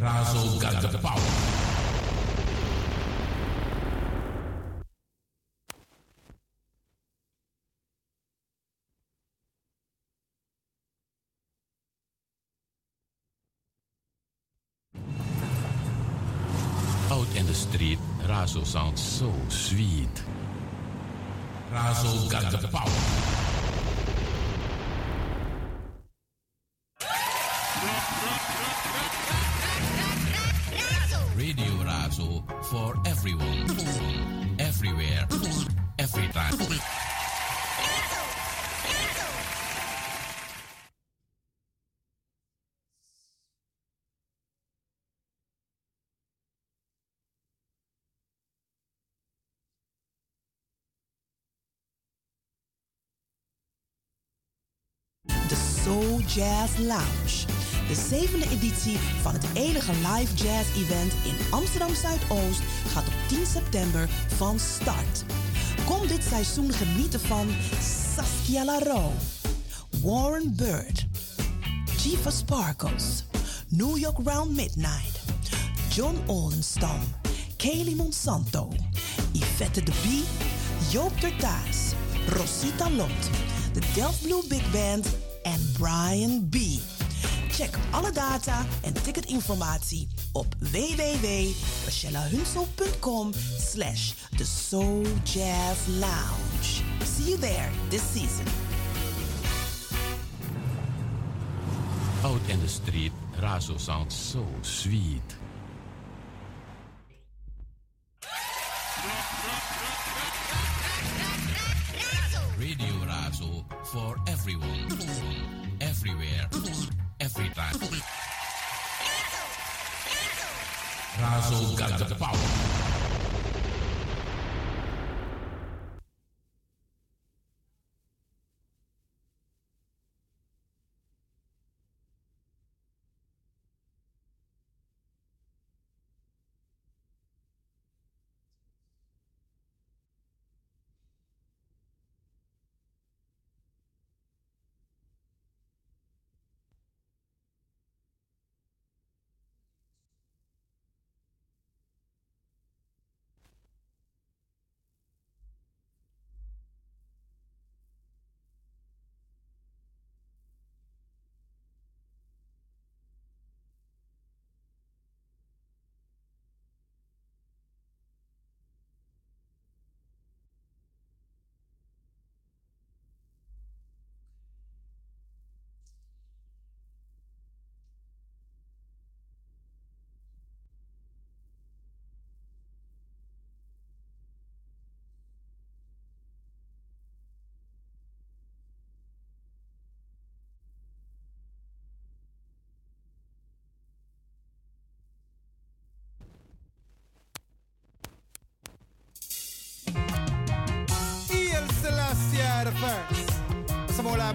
Razo got the power. Out in the street, Razo sounds so sweet. Razo got the power. For everyone, everywhere, every time. De Soul Jazz Lounge. De zevende editie van het enige live jazz event in Amsterdam Zuidoost gaat op 10 september van start. Kom dit seizoen genieten van Saskia Larro, Warren Bird, Chifa Sparkles, New York Round Midnight, John Oldenstam, Kaylee Monsanto, Yvette de Bie, Joop Tertaas, Rosita Lot, de Delft Blue Big Band en Brian B. Check alle data en ticketinformatie op www.rachellehunsel.com slash The Soul Jazz Lounge. See you there this season. Out in the street, Razo sounds so sweet. Radio Razo for everyone, everywhere, every time. Razo got the power.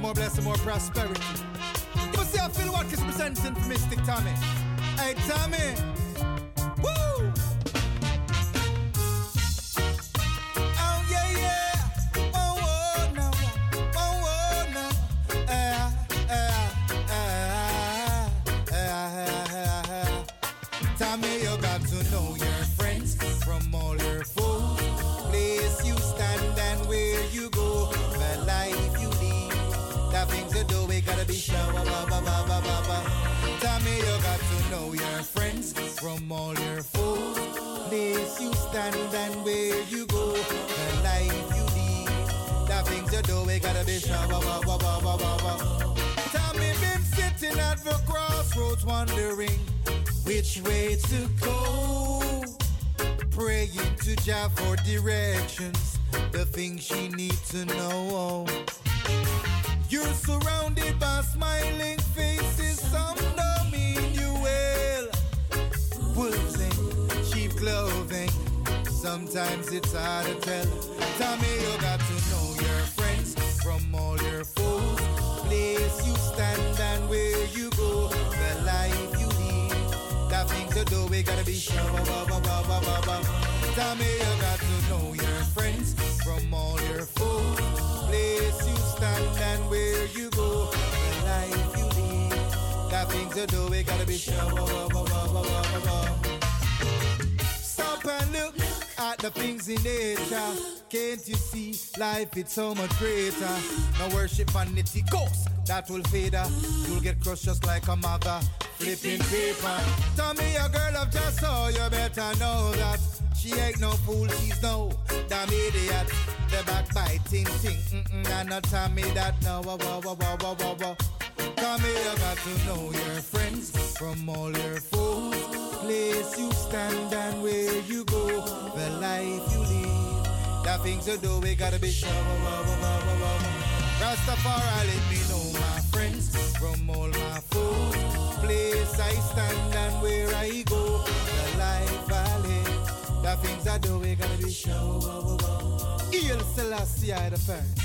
More blessing, more prosperity. You see I feel what is presenting for Mystic Tommy. Hey Tommy. Which way to go. Praying to Jah for directions, the things she needs to know. You're surrounded by smiling faces, some don't mean you well. Wolves in sheep clothing, sometimes it's hard to tell. Tommy, you got to know Tommy, you got to know your friends from all your foes. Place you stand and where you go, the life you lead. The things you do, we gotta be sure. Stop and look at the things in nature. Can't you see life it's so much greater? No worship vanity ghosts that will fade. You'll get crushed just like a mother flipping paper. Tell me a girl of just so you better know that she ain't no fool, she's no damn idiot. The backbiting thing, mm-mm, and not tell me that no, wah, wah, wah, wah, wah, wah, wah. Come here, got to know your friends from all your foes. Place you stand and where you go, the life you live, the things you do, we gotta be sure. Rastafari, let me know my friends from all my foes. Place I stand and where I go, things I do, we gotta be show. sure. Hail Selassie, I the first.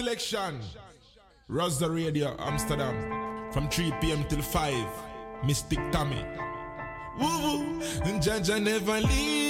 Selection. Razo Radio, Amsterdam. From 3 p.m. till 5. Mystic Tammy. Woo woo. Jaja never leave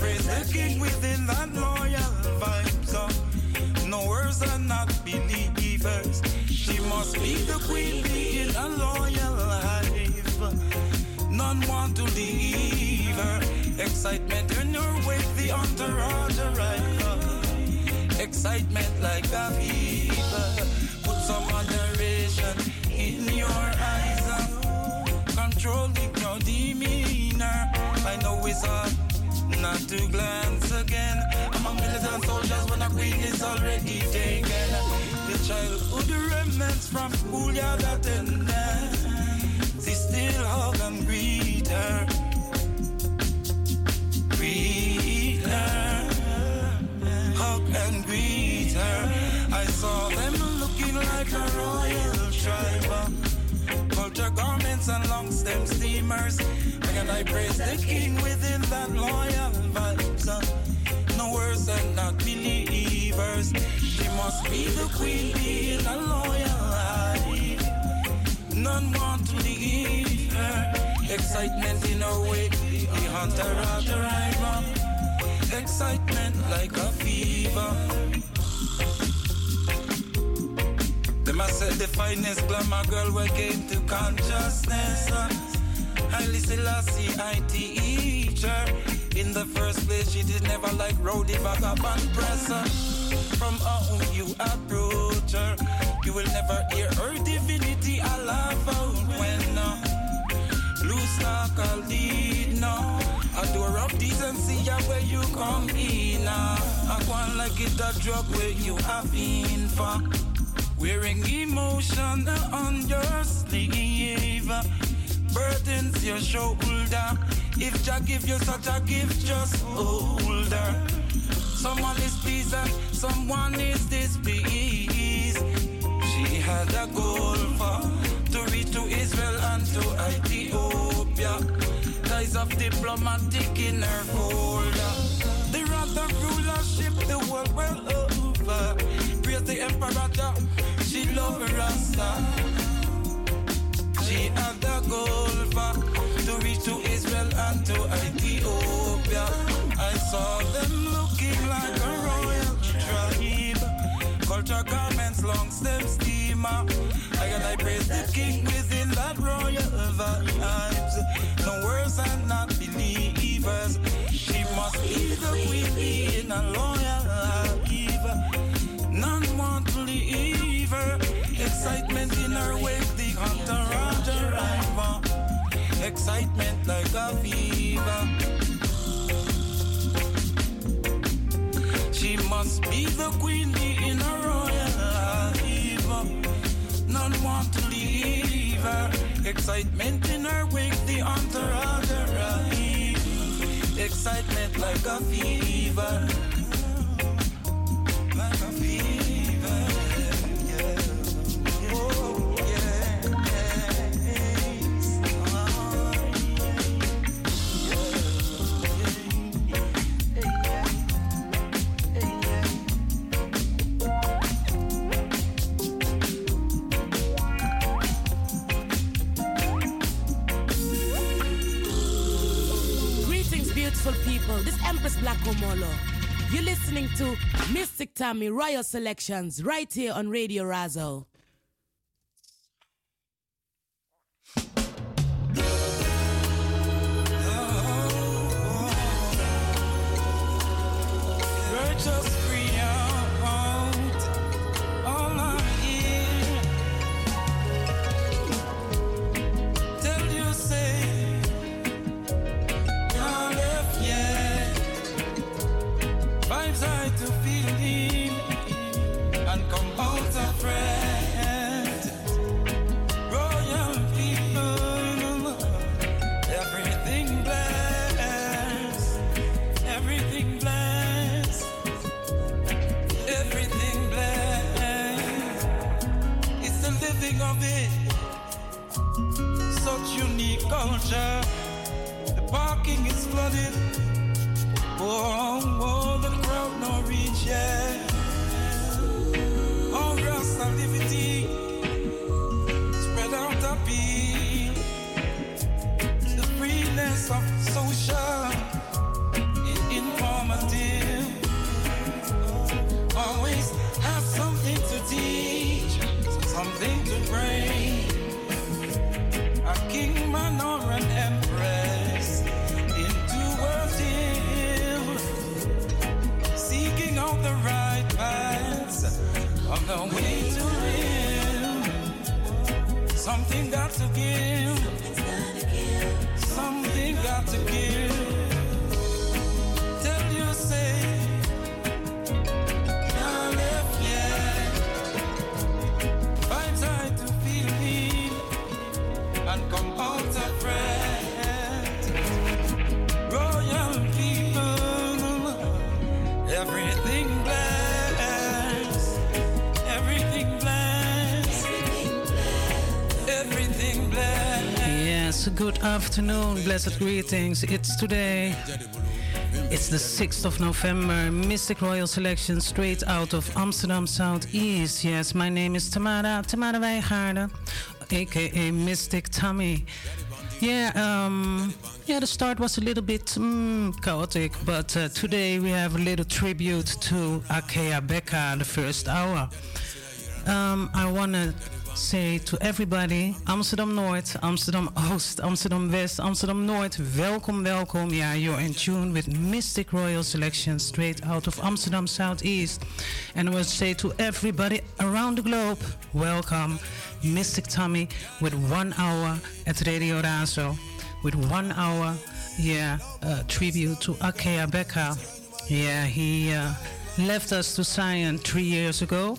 praise the King within that loyal vibe song. No words are not believers. She must be the queen bee in a loyal hive. None want to leave her. Excitement in her wake, the entourage arrive. Excitement like a fever. Put some moderation in your eyes. Control your demeanor. I know it's hard not to glance again. I'm a militant soldier when a queen is already taken. The childhood remnants from schoolyard attendance. They still hug and greet her. Greet her. Hug and greet her. I saw them looking like a boats and long stem steamers. And I praise the King within that loyal vibes. Uh, no worse than not believers. She must be the queen, being the loyal eye. None want to leave her. Excitement in her wake, the hunter after the run. Excitement like a fever. Myself the finest glamour girl when came to consciousness. Uh, Highly Selassie, I teach her. In the first place, she did never like rowdy vagabond presser. Uh, from how you approach her, you will never hear her divinity I love out when uh, loose talk I'll lead now. A door of decency yeah, where you come in. Uh. I want like it a drug where you have been for. Wearing emotion on your sleeve. Burdens your shoulder. If Jah give you such a gift, just hold her. Someone is pleased and someone is displeased. She had a goal for to reach to Israel and to Ethiopia. Ties of diplomatic in her folder. The wrath of rulership the world well over praise the emperor. She love Rasta. She had the goal for uh, to reach to Israel and to Ethiopia. I saw them looking like a royal tribe. Culture garments, long stem steamer. I got I praise the king within that royal vibes. No words and not believers. She must be the queen. Excitement in her waist, the Hampton Roger River. Excitement like a fever. She must be the queen the inner royal liver. None want to leave her. Excitement in her wake, the entourage arrive. Excitement like a fever. Empress Black Omolo. You're listening to Mystic Tammy Royal Selections right here on Radio Razo. Something to bring king, man, or an empress into world seeking out the right paths on the way to live. Something got to give, something got to give. Good afternoon, blessed greetings. It's today. It's the 6th of November, Mystic Royal Selection straight out of Amsterdam Southeast. Yes, my name is Tamara, Tamara Wijgaarden, aka Mystic Tammy. Yeah, um, yeah, the start was a little bit mm, chaotic, but uh, today we have a little tribute to Akae Beka, the first hour. Um, I want to say to everybody, Amsterdam Noord, Amsterdam Oost, Amsterdam West, Amsterdam Noord, welkom, welkom. Yeah, you're in tune with Mystic Royal Selection straight out of Amsterdam Southeast. And I will say to everybody around the globe, welcome, Mystic Tammy with one hour at Radio Razo, with one hour, yeah, uh, tribute to Akae Beka. Yeah, he uh, left us to Zion three years ago.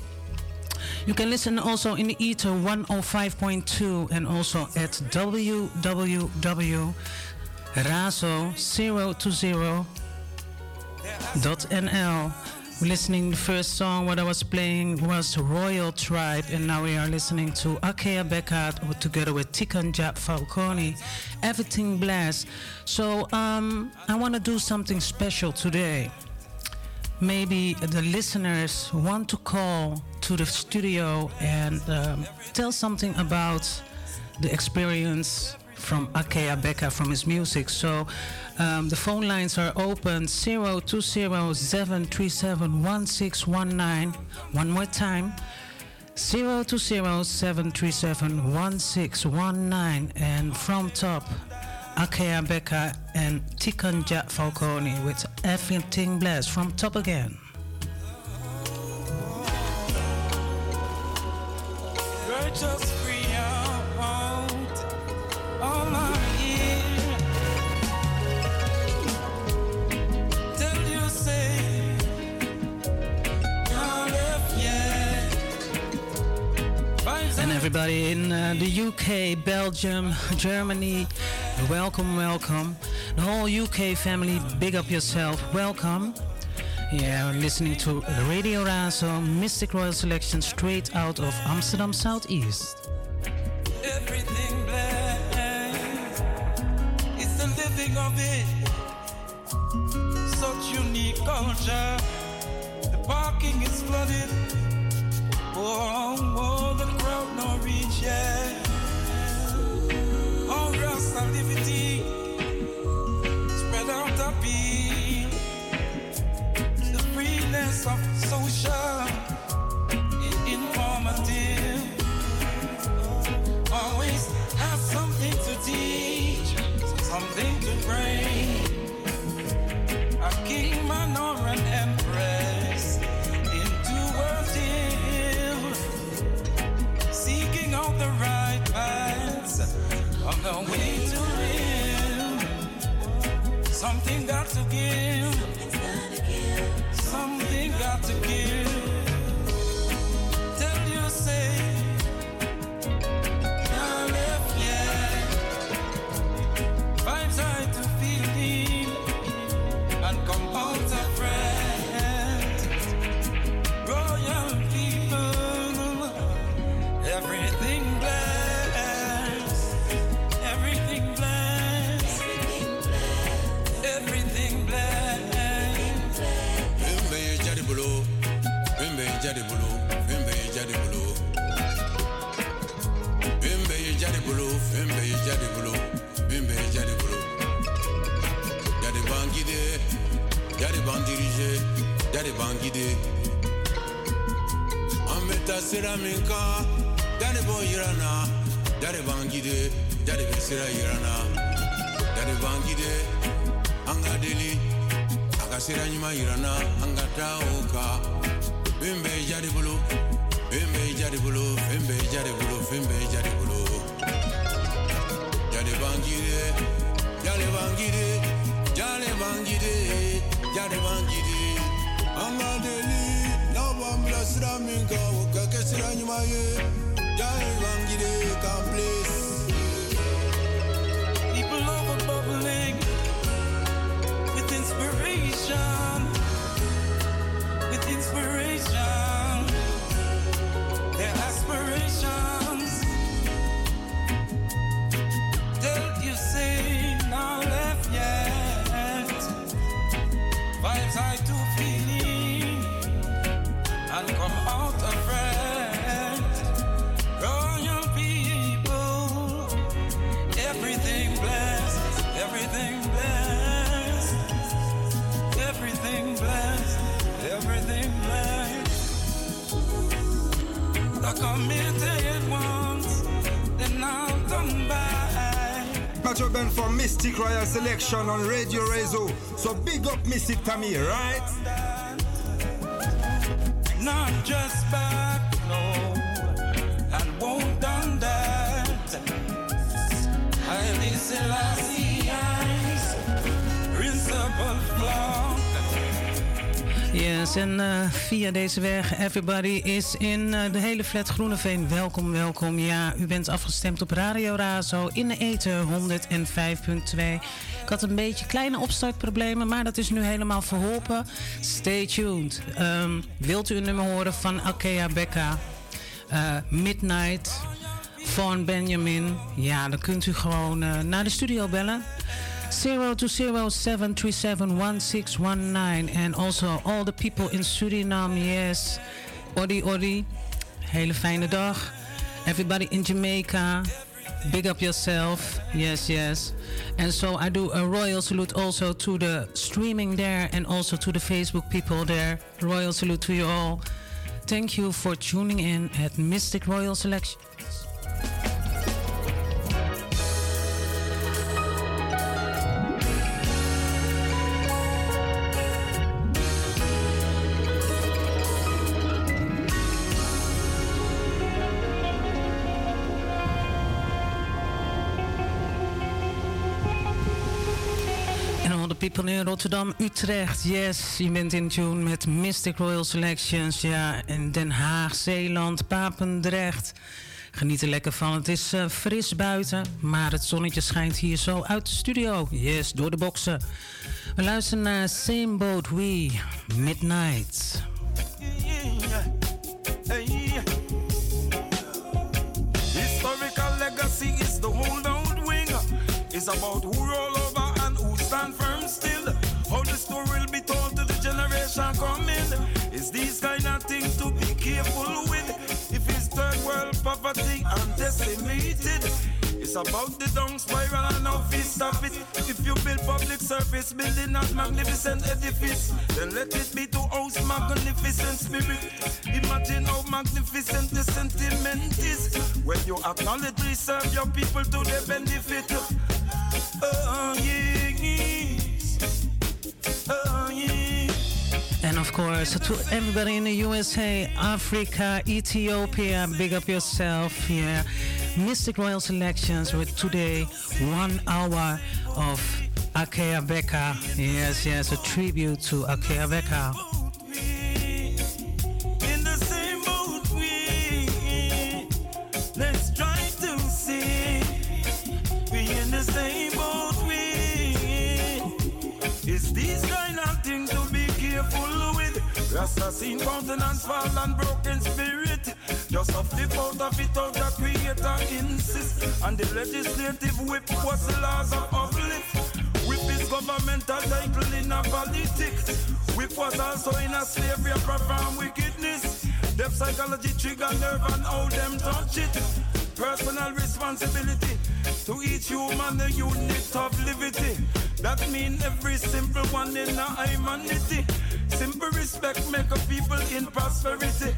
You can listen also in the Ether 105.2 and also at www.razo020.nl. Listening the first song what I was playing was Royal Tribe and now we are listening to Akae Beka together with Tiken Jah Fakoly. Everything blessed. So um, I want to do something special today maybe the listeners want to call to the studio and um, tell something about the experience from Akae Beka from his music. So um, the phone lines are open 020-737-1619. One more time. 020-737-1619 and from top Akae Beka and Tiken Jah Fakoly with Everything Blessed from Top Again. Just everybody in uh, the UK, Belgium, Germany. Welcome, welcome. The whole UK family, big up yourself. Welcome. Yeah, listening to Radio Razo, Mystic Royal Selection straight out of Amsterdam Southeast. Everything blessed. It's the living of it. Such unique culture. The parking is flooded. Oh, oh, the crowd no reach yet. All rest activity spread out the beat. The freeness of social. Always something to teach, something to bring. I keep my the right paths on the way to him. Something got to give. Something got to give. Tell you say. Not yet. To feeling and come out. Royal people, everything jadi bolo, fɛn bɛɛ ye jadi bolo. Fɛn bɛɛ ye jadi bolo, fɛn bɛɛ ye jadi bolo, fɛn dare ye jadi bolo. Jadi b'an guider, jadi b'an diriger, jadi b'an guider. Sira min kan, b'o b'an guider, jadi deli, a ka sira ɲuman yira. Fimbe jadi bulu, fimbe jadi bulu, fimbe jadi bulu, fimbe jadi bulu. Jadi bangire, jadi bangire, jadi bangire, jadi bangire. Anga deli, na wambla sra minka, wakakesra nyumaye. Jadi bangire, complete. Ben for Mystic Royal Selection on Radio Razo. So big up Mystic Tammy, right? Not just back, no, and won't done that. Haile Selassie eyes, Yes, en eh, via deze weg, everybody is in eh, de hele flat Groeneveen. Welkom, welkom. Ja, u bent afgestemd op Radio Razo in de eten 105.2. Ik had een beetje kleine opstartproblemen, maar dat is nu helemaal verholpen. Stay tuned. Ehm, wilt u een nummer horen van Akea Becca? Eh, Midnight van Benjamin. Ja, dan kunt u gewoon naar de studio bellen. 0207371619. And also all the people in Suriname, yes. Odi Odi, hele fijne dag. Everybody in Jamaica, big up yourself. Yes, yes. And so I do a royal salute also to the streaming there and also to the Facebook people there. Royal salute to you all. Thank you for tuning in at Mystic Royal Selection. People in Rotterdam, Utrecht, yes. Je bent in tune met Mystic Royal Selections. Ja, in Den Haag, Zeeland, Papendrecht. Geniet er lekker van. Het is eh, fris buiten, maar het zonnetje schijnt hier zo uit de studio. Yes, door de boksen. We luisteren naar Same Boat We, Midnight. Historical legacy is the holdout wing. It's about who generation coming. It's these kind of things to be careful with. If it's third world poverty and decimated. It's about the down spiral and how we stop it. If you build public service, building a magnificent edifice, then let it be to house magnificent spirit. Imagine how magnificent the sentiment is when you acknowledge serve your people to their benefit. Oh, yeah, of course, to everybody in the USA, Africa, Ethiopia, big up yourself. Yeah. Mystic Royal Selections with today one hour of Akae. Yes, yes, a tribute to Akae. Rasta seen countenance fall and broken spirit. Just a flip out of it out the creator insist. And the legislative whip was the laws of uplift. Whip is governmental title in a politics. Whip was also in a slavery of profound wickedness. Deaf psychology trigger nerve and how them touch it. Personal responsibility to each human the unit of liberty. That mean every simple one in a humanity. Simple respect make a people in prosperity.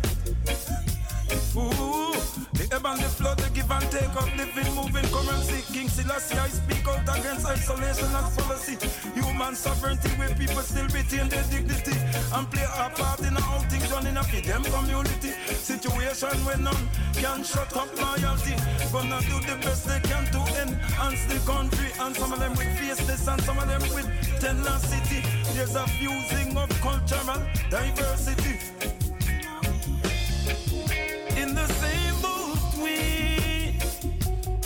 Ooh, the ebb and the flow, the give and take of living, moving currency. King Selassie, I speak out against isolation as policy. Human sovereignty, where people still retain their dignity and play a part in how things done in a them community. Situation where none can shut up loyalty, not do the best they can to enhance the country. And some of them with faceless and some of them with tenacity. There's a fusing of cultural diversity.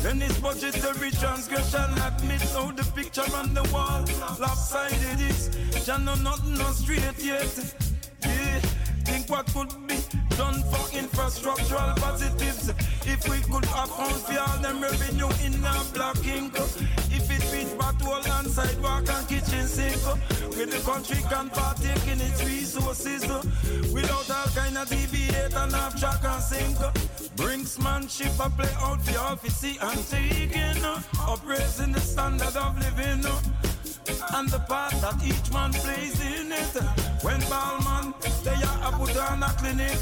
Then this budgetary transgression admit how the picture on the wall lopsided is. Jah know nothing no straight yet. Yeah, think what could be done for infrastructural positives. If we could account for all them revenue in a black ink. If it reach battle and sidewalk and kitchen sink. Where the country can partake in its resources. Without all kind of deviate and half track and sink. Brinksmanship I play out for all and taking. Up raising the standard of living and the part that each man plays in it. When Ballman, they are a put on a clinic.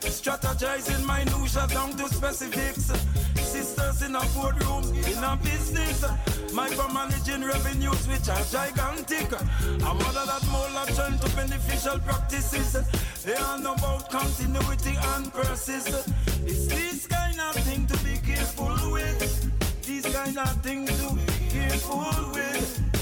Strategizing minutia down to specifics. Sisters in a boardroom, in a business. Micromanaging revenues which are gigantic. A mother that mold turn to beneficial practices. They are about continuity and persist. It's this kind of thing to be careful with. These kind of things to be careful with.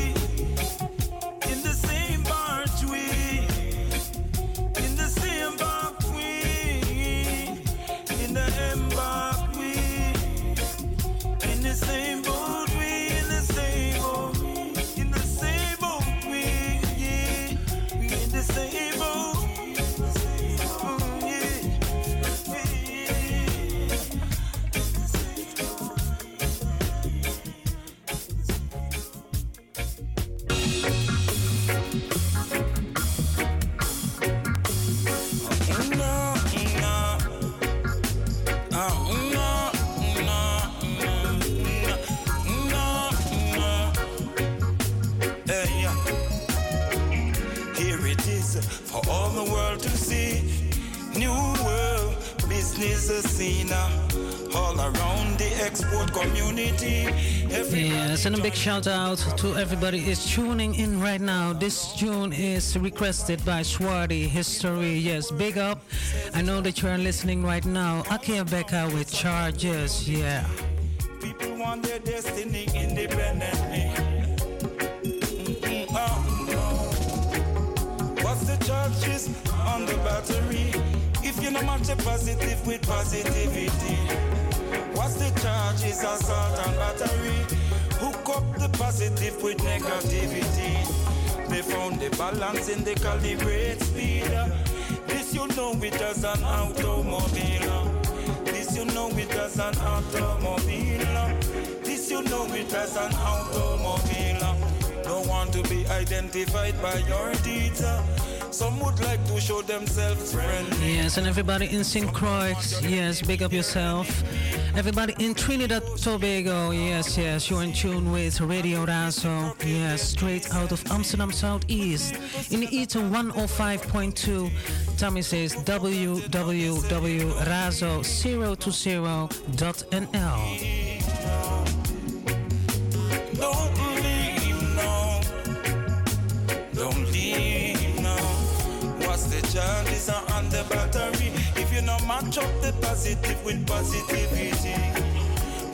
Yes, and a big shout out to everybody is tuning in right now. This tune is requested by Swarty History. Yes, big up. I know that you are listening right now. Akae Beka with charges. Yeah. People want their destiny independently. Mm-hmm. Oh, What's the charges on the battery? If you know match a positive with positivity. What's the charges? Assault and battery. Positive with negativity. They found found the balance in the calibrate speed. This you know it as an automobile. This you know it as an automobile. This you know it as an automobile. Don't want to be identified by your deeds. Some would like to show themselves friendly. Yes, and everybody in St. Croix, yes, big up yourself. Everybody in Trinidad Tobago, yes, yes, you're in tune with Radio Razo, yes, straight out of Amsterdam Southeast. In the ether 105.2, Tammy says www.razo020.nl. charges are on the. If you not match up the positive with positivity,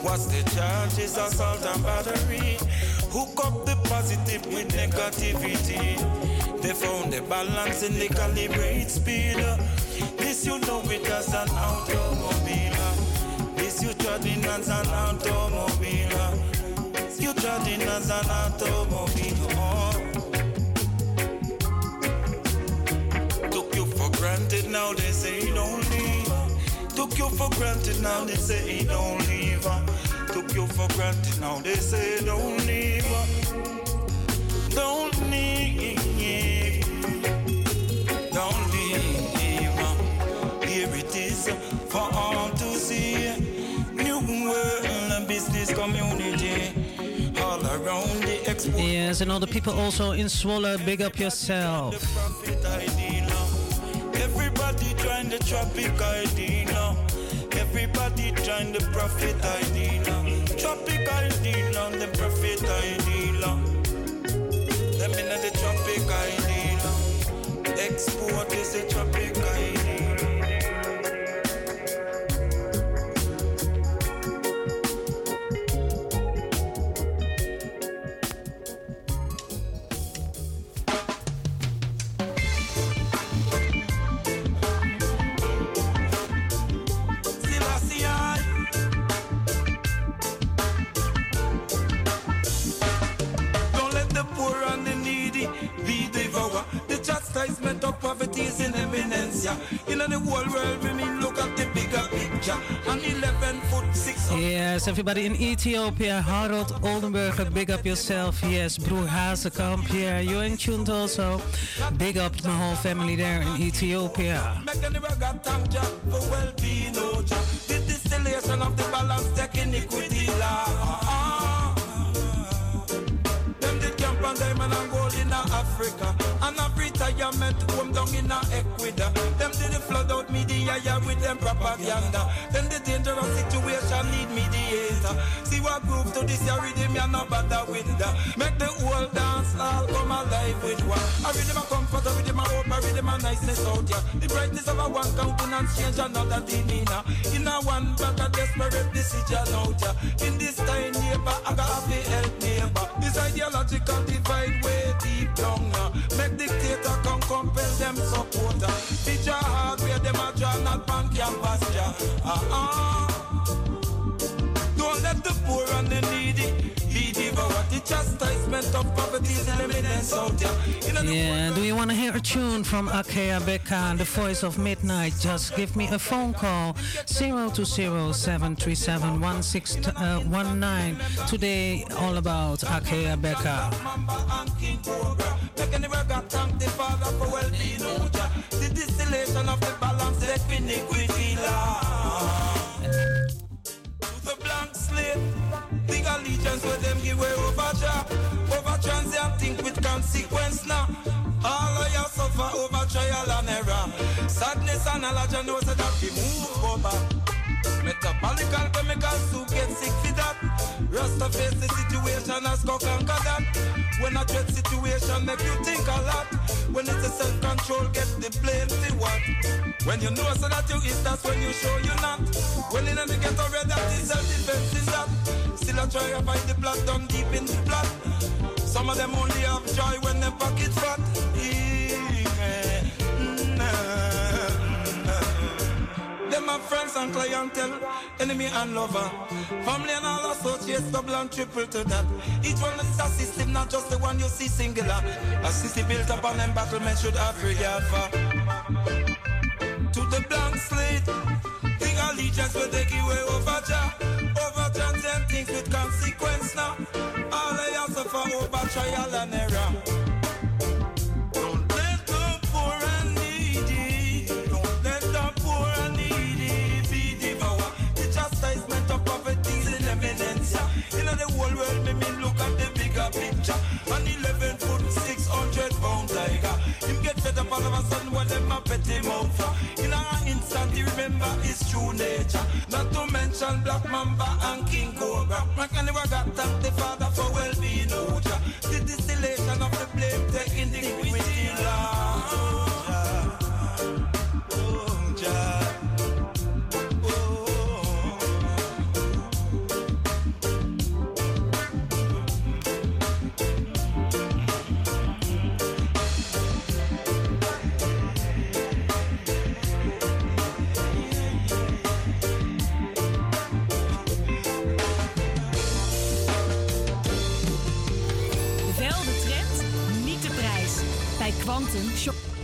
what's the charges? Assault and battery. Hook up the positive with negativity. They found the balance in the calibrate speed. This you know it as an automobile. This you driving as an automobile. You driving as an automobile. Oh. Took you for granted, now they say leave. Took you for granted, now they say don't leave. Took you for granted, now they say don't leave. Don't leave. Don't leave. Here it is for all to see. New world business community. All around the expo. Yes, and all the people also in Zwolle, big up yourself. Everybody trying the tropic ID now. Everybody trying the profit ID now. Tropic ID now, the profit ID now. Me know the tropic ID now. Export is the tropic ID. Whole world, we look at the bigger picture. An 11 foot 6 Yes, everybody in Ethiopia, Harold Oldenburger, big up yourself. Yes, Broer Hazekamp, here. you're in tuned also. Big up my whole family there in Ethiopia. Make any got thank Jah for well-being, oh, Jah. The distillation of the balance, take iniquity law. Them did camp and diamond and gold in Africa. And retirement home down in Ecuador. Yeah, with them propaganda. Then the dangerous situation need mediator. See what groove to this year rhythm, you no bother with that. Make the whole dance all come alive with one. I rhythm a comfort, a rhythm a hope, a rhythm a niceness out yeah. The brightness of a one countenance change another demeanor. In a one bag a desperate decision out yeah. In this time neighbor, I got to help neighbor. Ideological divide way deep down now. Make dictator come compel them supporter. Uh. Teach a hard where them a draw not pan canvas. Uh-uh. Don't let the poor and the needy Yeah, do you want to hear a tune from Akae Beka, the voice of midnight? Just give me a phone call 020-737-1619. Uh, Today, all about Akae Beka. Big allegiance where them give way over Jah. Over transient think with consequence now. All of you suffer over trial and error. Sadness and allergy knows that we move over. Metabolical chemicals to get sick for that. Rasta face the situation as go conquer that. When a dread situation make you think a lot. When it's a self-control, get the blame for what? When you know so that you is, that's when you show you not. When in the ghetto red, that is self-defense is that. Still I try to find the blood down deep in the blood. Some of them only have joy when their pocket fat. Them my friends and clientele, enemy and lover. Family and all associates, double and triple to that. Each one is a system, not just the one you see singular. A system built upon embattlement should have regard for. To the blank slate, the allegiance will take away over Jah. Of poverty is in the whole world, me mean look at the bigger picture. An 11 foot, 600 pound tiger. Him get fed up all of a sudden when them a pet him. In an instant, he remember his true nature. Not to mention Black Mamba and King Cobra. Can never got thank the father 그.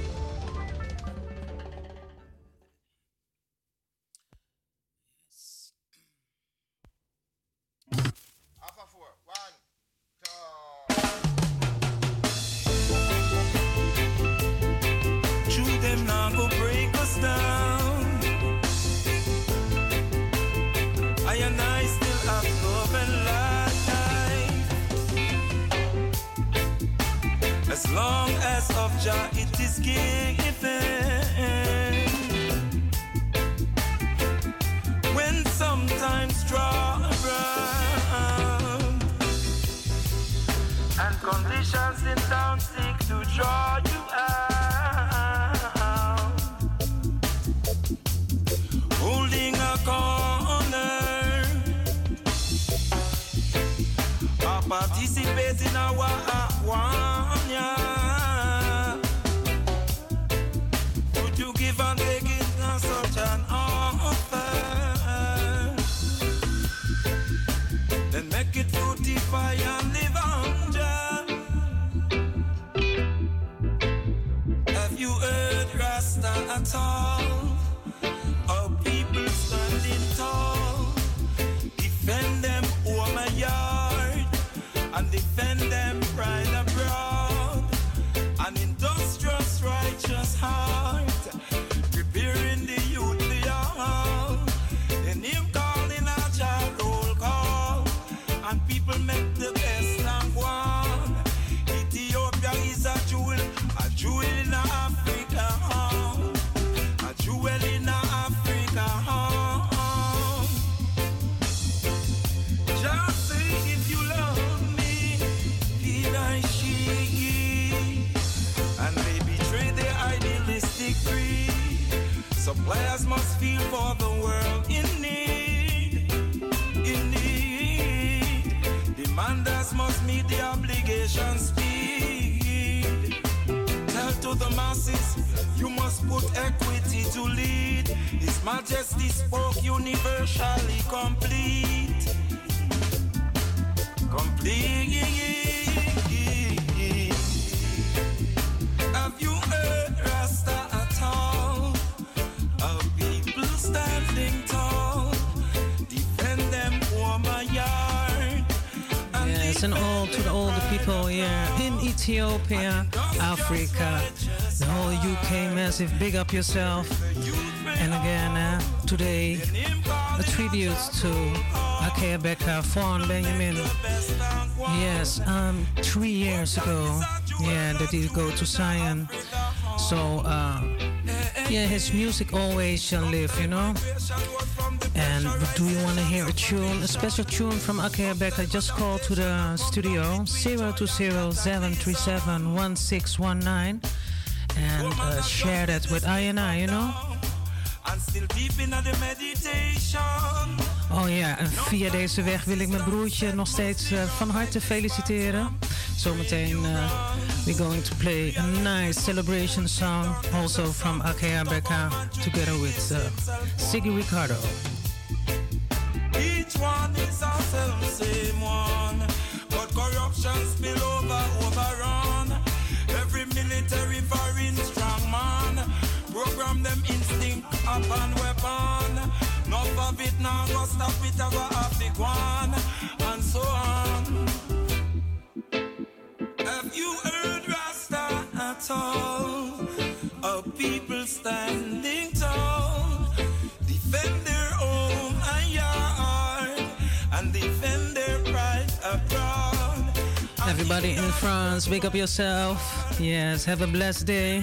Africa, the whole UK massive. Big up yourself. And again, uh, today, a tribute to Akae Beka, Vaughn Benjamin. Yes, um, three years ago, yeah, that he go to Zion. So, uh, yeah, his music always shall live, you know. And do you want to hear a tune, a special tune from Akae Beka? Just call to the studio 020-737-1619 and uh, share that with I and I, you know. And still deep in the meditation. Oh ja, en via deze weg wil ik mijn broertje nog steeds eh, van harte feliciteren. Zometeen uh, we're going to play a nice celebration song, also from Akae Beka, together with uh, Siggy Ricardo. One is a same one, but corruption spill over, overrun. Every military foreign strong man, program them instinct upon weapon. Enough of it now, go stop it, I go have to go on, and so on. Have you heard Rasta at all? A people standing tall, Everybody in France, wake up yourself. Yes, have a blessed day.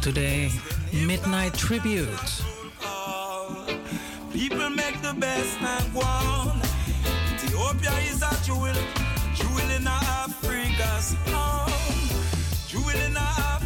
Today, midnight tribute. People make the best and one. Ethiopia is a jewel, jewel in Africa's home, jewel in Africa's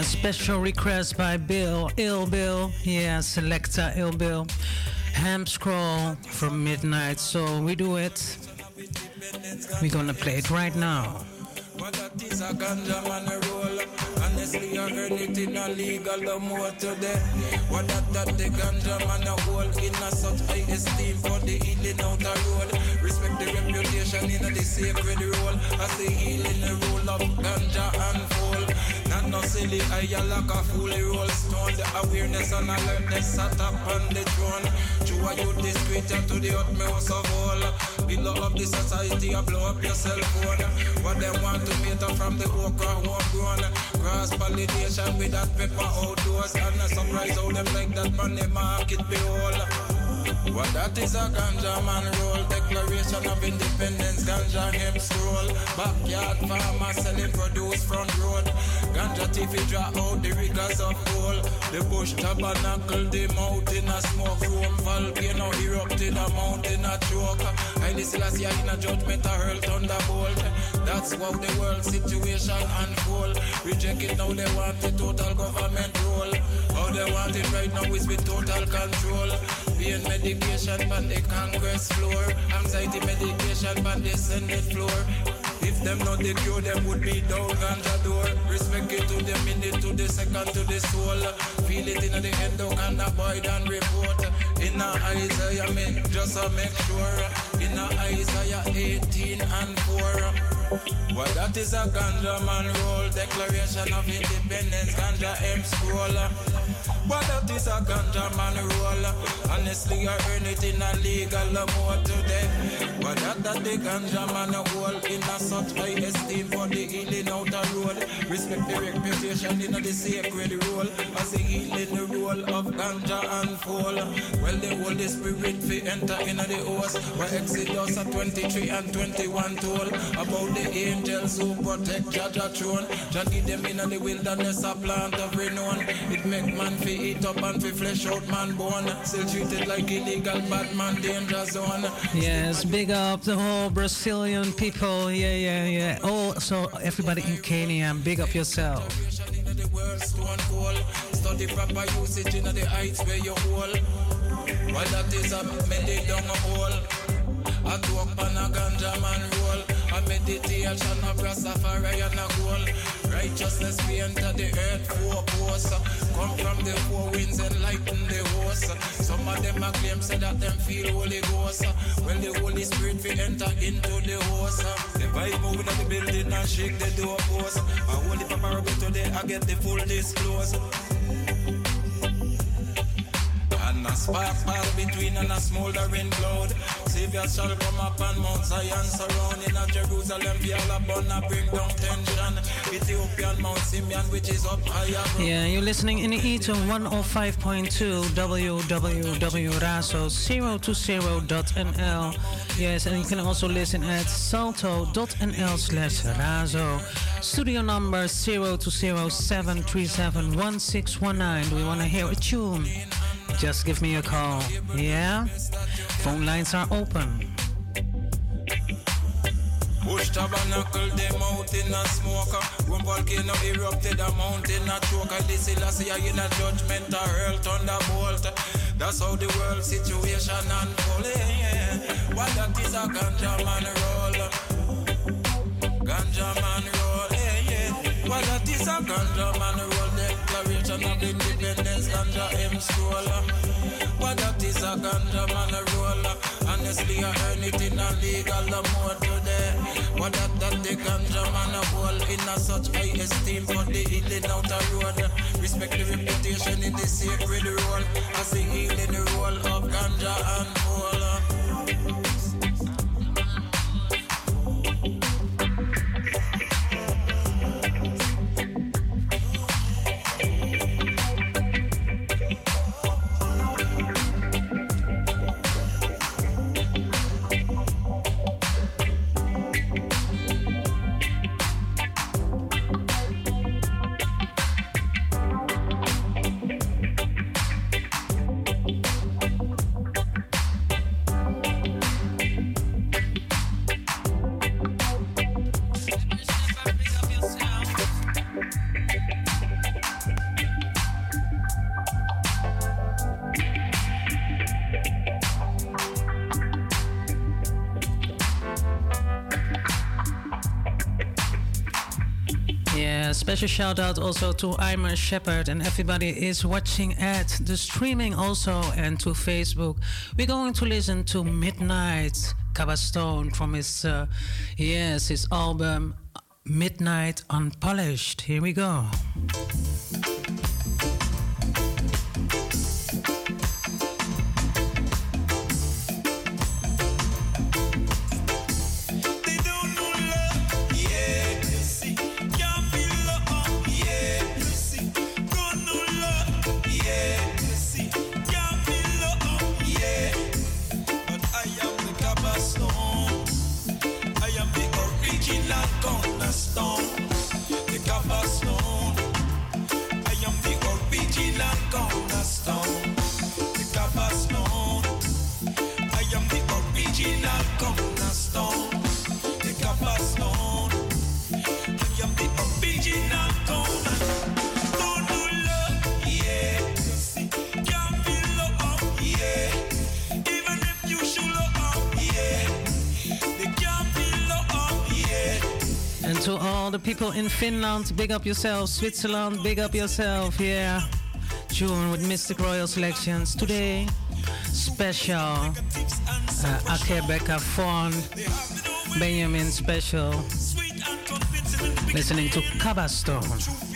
Yeah, special request by Bill, Ill Bill. Yeah, selector Ill Bill. Ham scroll from midnight. So we do it. We're gonna play it right now. Honestly, I it in a legal the. What that the ganja man a in a such high esteem for the healing out the road. Respect the reputation in the sacred role. I say healing the role of ganja and full. Not no silly, I a like a fool roll stone. The awareness and alertness sat up on the throne. True, I you discreet to the utmost of all. Below of the society, I blow up your cell phone. What them want to meet up from the okra homegrown. Cross pollination with that pepper outdoors. And a surprise how them like that money market behold. What that is a ganja man roll Declaration of independence, ganja him scroll. Backyard farmer selling produce front road. Ganja TV draw out the rigors of coal. The bush tabernacle, the mountain a smoke room. Volcano erupt in a mountain a choke. Haile Selassie in a judgment a hurl thunderbolt. That's how the world situation unfold. Reject it now they want the total government role. How they want it right now is with total control Pain medication on the Congress floor. Anxiety medication on the Senate floor. If them not the cure, them would be down the door. Respect it to the minute, to the second, to the soul. Feel it in the head, don't can avoid and report. In a Isaiah, make just a make sure. In a Isaiah 18 and 4. Why that is a ganja man roll Declaration of independence Ganja M scroll Why that is a ganja man roll Honestly I earn it in a legal more today Why that that the ganja man hold In a such high esteem for the healing out the road Respect the reputation in the sacred role. As the healing the role of ganja unfold Well the Holy Spirit fi enter in the host. Where Exodus 23 and 21 told About the angels who protect Jaja throne. Jah give them in the wilderness a plant of renown. It make man fi eat up and fi flesh out man bone. Still treated like illegal bad man danger zone. Yes, big up the whole Brazilian people. Yeah, yeah, yeah. Oh, also, everybody in Kenya, big up yourself. The world stone cold. Study proper usage in the heights where you hold. Why that is down a hole. I talk on a ganja man roll. I a meditation of Rastafari and a goal. Righteousness we enter the earth four posts. Come from the four winds and lighten the host. Some of them a claim say that them feel Holy Ghost. When the Holy Spirit we enter into the host. The moving at the building and shake the door doorpost. A holy papa today I get the full disclose. A spark between and a smoldering cloud. Savior shall come up on Mount Zion, surrounding a Jerusalem, all upon a bring down tension. Ethiopian Mount Simeon, which is up higher. Yeah, you're listening in the Eton 105.2 www.razo020.nl. Yes, and you can also listen at salto.nl slash razo. Studio number 0207371619. We want to hear a tune? Just give me a call. Yeah? Phone lines are open. Bush tabernacle, them out in a smoke. One volcano erupted, a mountain a choke. This is last year in a judgment, a hurl thunderbolt. That's how the world situation unfold. Yeah. What that is a ganja man roll. Ganja man roll. What that is a ganja man roll. Declaration of independence, ganja M stroll. What that is a ganja man roll. Honestly, I earn it in a legal mode today. What that that the ganja man a hold in a such high esteem for the healing out the road. Respect the reputation in the sacred role as the healing role of ganja and whole. Special shout out also to Imer Shepherd and everybody is watching at the streaming also and to Facebook. We're going to listen to Midnite Cabastone from his uh, yes his album Midnite Unpolished. Here we go. People in Finland, big up yourself. Switzerland, big up yourself. Yeah. June with Mystic Royal Selections. Today, special uh, Akae Beka Vaughn, Benjamin special. Listening to Cabastone.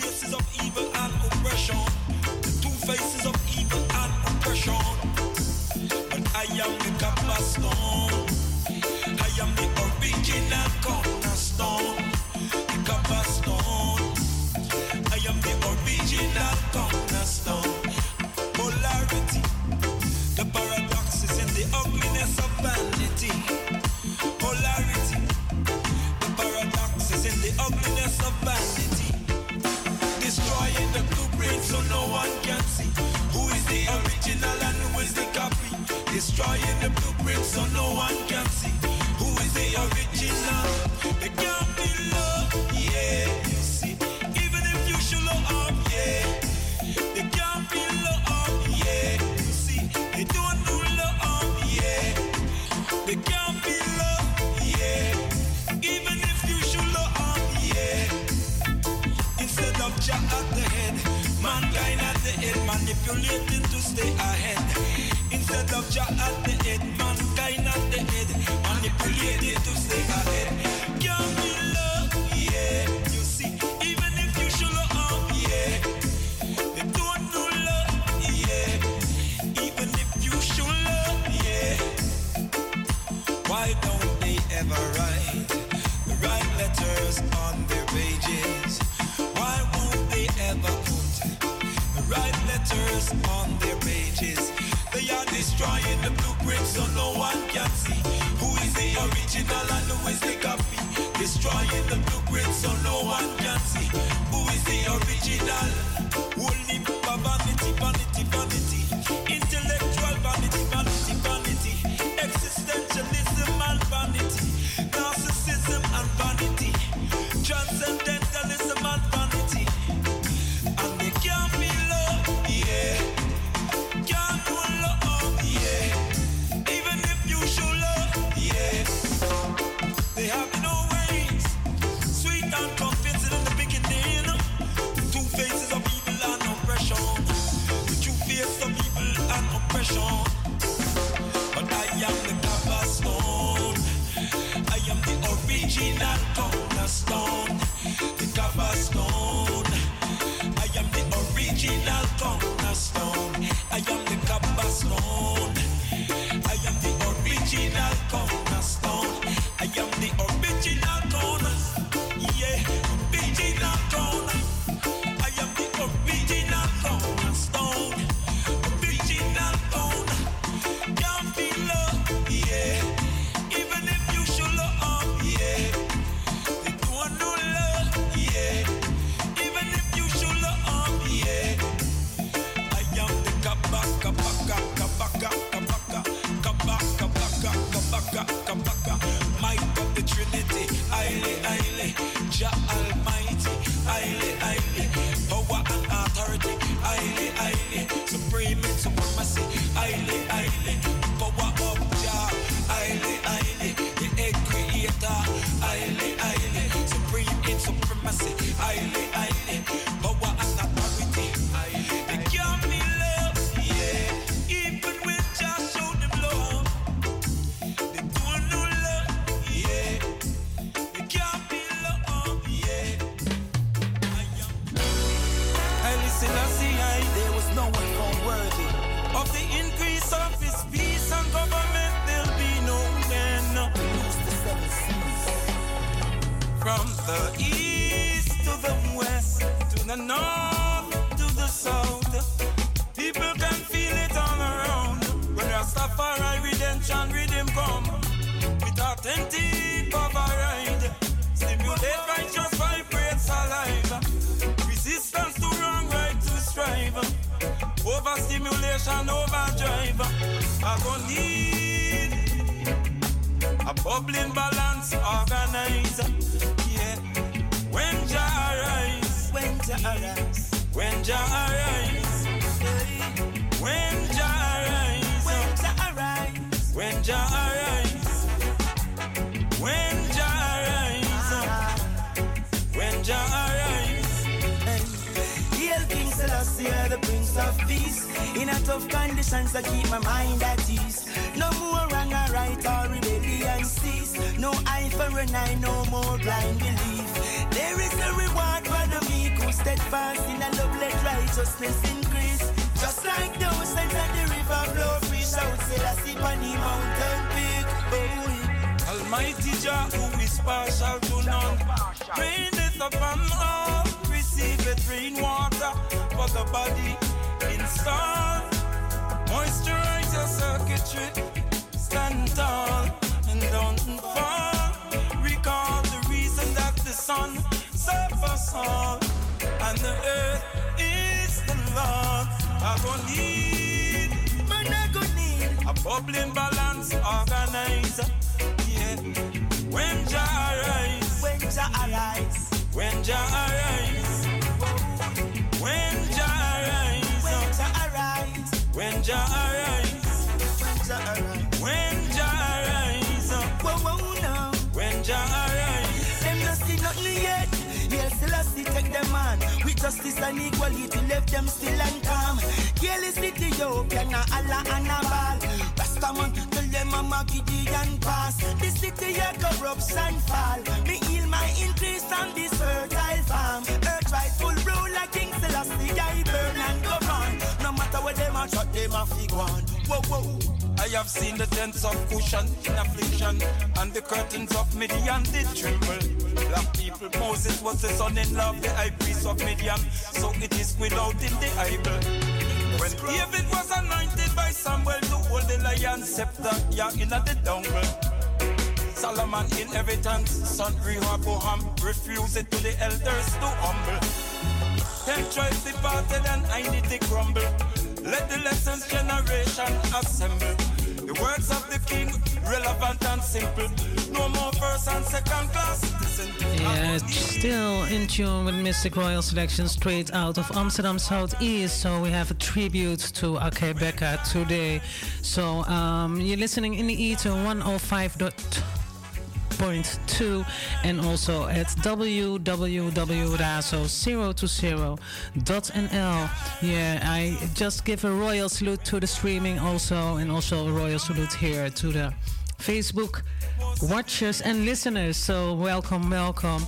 Yeah, still in tune with Mystic Royal Selection straight out of Amsterdam Southeast. So we have a tribute to Akae Beka today. So um, you're listening in the E to 105.2 and also at www.razo020.nl. Yeah, I just give a royal salute to the streaming also and also a royal salute here to the Facebook watchers and listeners. So, welcome, welcome.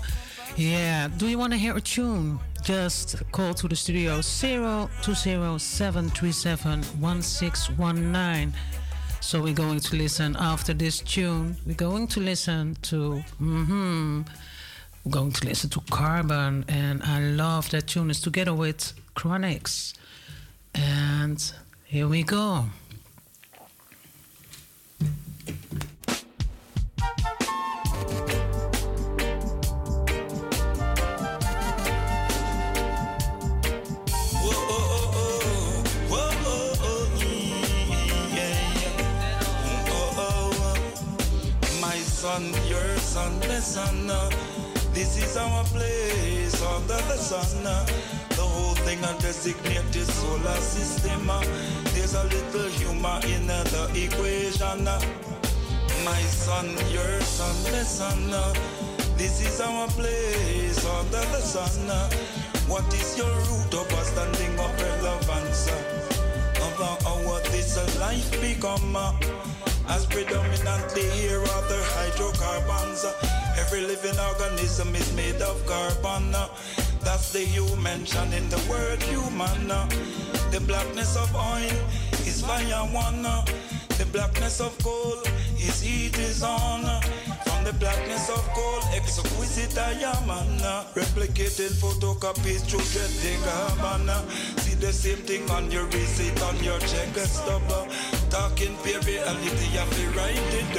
Yeah, do you want to hear a tune? Just call to the studio 0207371619. So, we're going to listen after this tune. We're going to listen to. Mm-hmm, going to listen to Carbon, and I love that tune. It's together with Chronics. And here we go son, your son, the son. This is our place under the sun. The whole thing are designated solar system. There's a little humor in the equation. My son, your son, the son. Uh. This is our place under the sun. Uh. What is your root of a standing of relevance? Uh? Of our this life become? as predominantly here are the hydrocarbons. Every living organism is made of carbon. That's the human in the word human. The blackness of oil is fire one. The blackness of coal is heat is on. From the blackness of coal, exquisite diamond. Replicated photocopies through dreading carbon. See the same thing on your receipt, on your check stub. Talking pure reality, you have to write it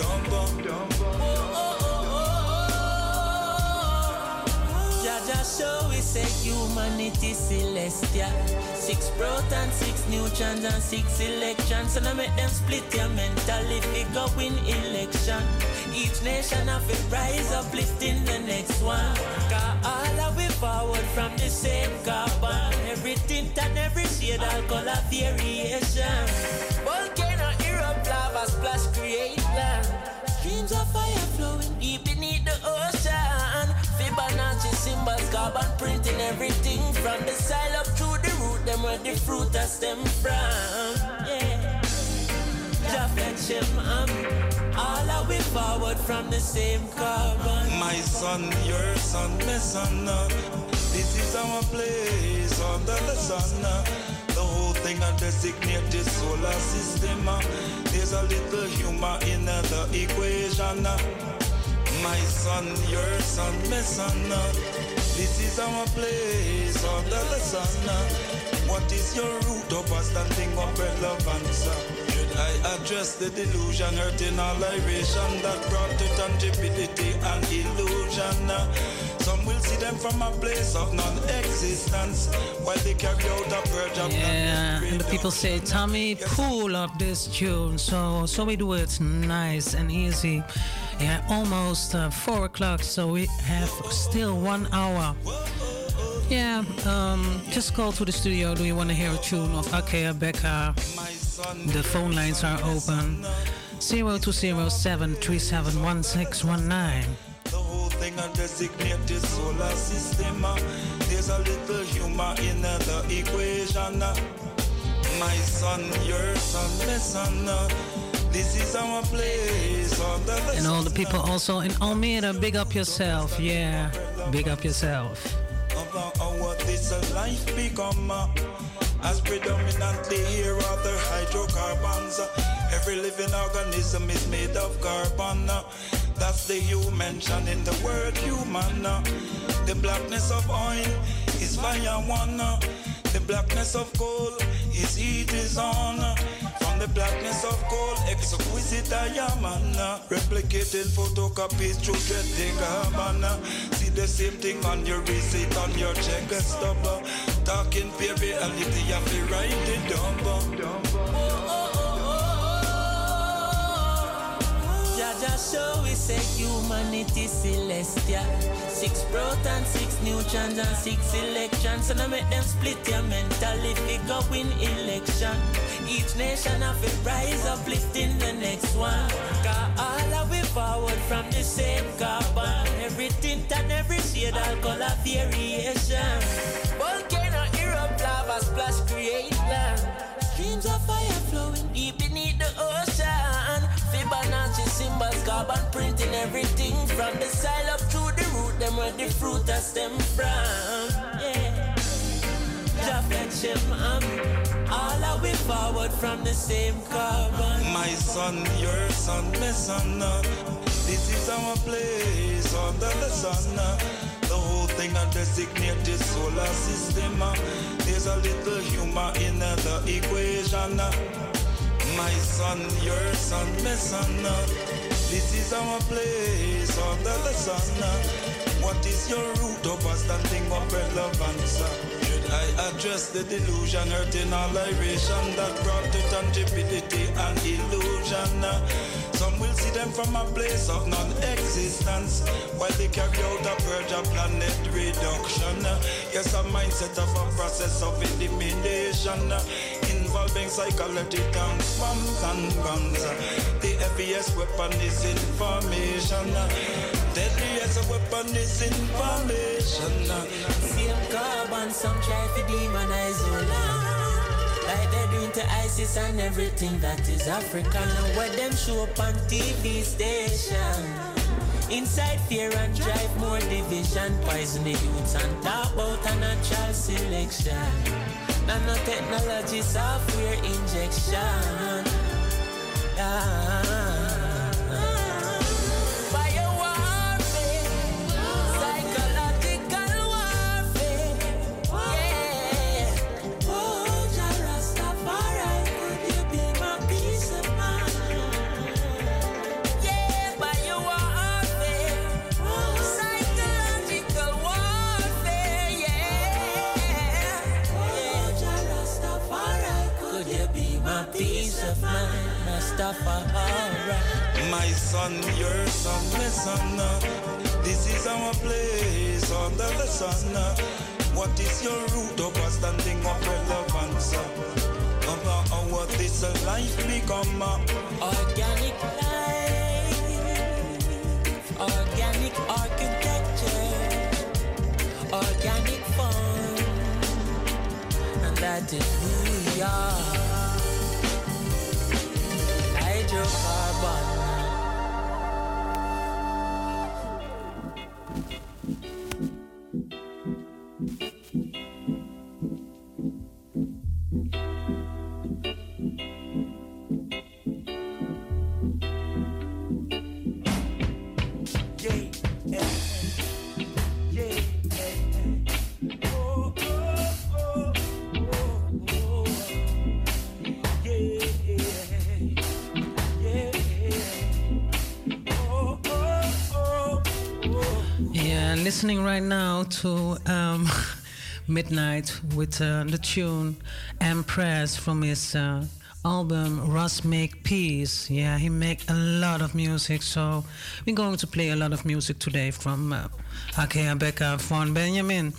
Show we say humanity celestial. Six protons, six neutrons, and six electrons. And I make them split your mental if we go win election. Each nation have to rise up, lifting the next one. Cause all of we forward from the same carbon. Every tint and every shade, all color variation. Volcano erupt, lava splash, create carbon printing everything from the side up to the root, them where the fruit has stem from. Yeah. Reflection, um, all are we forward from the same carbon. My son, your son, my son. This is our place under the sun. The whole thing a designated solar system. There's a little humor in the equation. My son, your son, my son. This is our place under the sun. What is your root of a standing of relevance? Should I address the delusion, hurting all iration that brought to tangibility and illusion? Some will see them from a place of non-existence while they carry out a purge of Yeah, and the people say, Tammy, pull up this tune. So, so we do it nice and easy. Yeah, almost uh, four o'clock, so we have still one hour. Yeah, um, just call to the studio. Do you want to hear a tune of Akae Beka? The phone lines are open. 0207371619. The whole thing a designated solar system. There's a little humor in the equation. My son, your son, my son. This is our place And all the people also in Almere, big up yourself. Yeah, big up yourself. About our this life become uh, as predominantly here are the hydrocarbons. Every living organism is made of carbon. That's the you mentioned in the word human. The blackness of oil is fire one. The blackness of coal is heat is on. From the blackness of coal, exquisite diamond. Replicated photocopies through dreading carbon. See the same thing on your receipt, on your check stub. Talking pure reality, you have to write it down. Jaja show we say humanity celestial. Six protons, six neutrons, and six electrons. And I make them split your mental if we go win election. Each nation have to rise up, lifting the next one. Cause all are we forward from the same carbon. Every tint and every shade, all color variation. Volcano erupt, lava splash, create land. Streams of fire flowing deep beneath the ocean. Carbon printing everything from the side up to the root. Them where the fruit has stem from. Yeah. Jah fetch him up. All are we forward from the same carbon. My son, your son, my son. uh, This is our place under the sun. uh, The whole thing a designated solar system. uh, There's a little humor in uh, the equation. uh. My son, your son, my son. uh, This is our place under the sun. What is your root of standing of relevance? Should I address the delusion, hurting all iration that brought to tangibility and illusion? Some will see them from a place of non-existence While they carry out a purge of planet reduction Yes, a mindset of a process of elimination Involving psychological bombs and guns The heaviest weapon is information Deadliest weapon is information Same carbon, some try to demonize. Like they're doing to ISIS and everything that is African. Where them show up on TV station. Inside fear and drive more division. Poison the youths and talk about a natural selection. Nanotechnology software injection. Yeah. Rastafari. My son, your son, my son. uh, This is our place under the sun. uh. What is your root of a standing of relevance? uh? About uh, what is life become? Organic life, organic architecture, organic fun, and that is who we are. Yeah, Midnite with uh, the tune and Empress from his uh, album Russ Make Peace. Yeah, he make a lot of music, so we're going to play a lot of music today from uh, Akae Beka Vaughn Benjamin.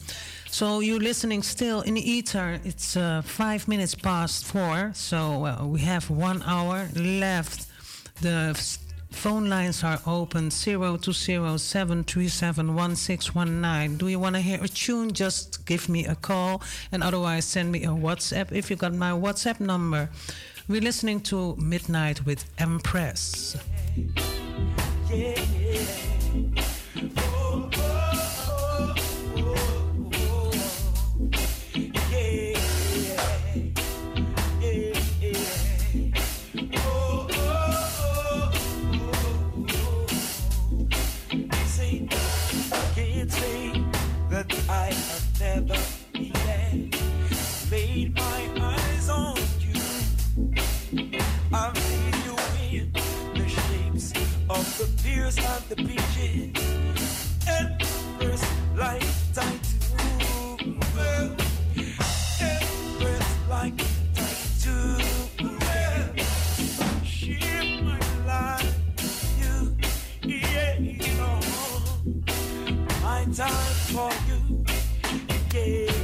So you're listening still in the ether. It's uh, five minutes past four, so uh, we have one hour left. The phone lines are open 0207371619. Do you want to hear a tune? Just give me a call, and otherwise send me a WhatsApp if you got my WhatsApp number. We're listening to Midnite with Empress. Yeah, yeah. Of the peers and the peaches. Empress like tattoo. Well, Empress like tattoo. Well, shape my life. You, yeah, you know. My time for you. Yeah,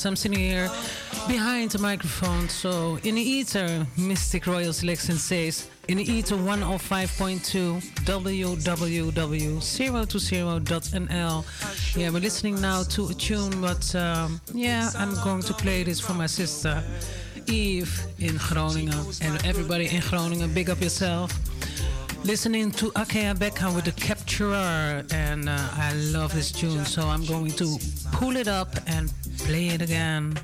Yes, I'm sitting here behind the microphone. So in the ether, Mystic Royal Selection says in the ether 105.2 www.020.nl. Yeah, we're listening now to a tune, but um, yeah, I'm going to play this for my sister Eve in Groningen. And everybody in Groningen, big up yourself listening to Akea Beckham with the And uh, I love this tune, so I'm going to pull it up and play it again.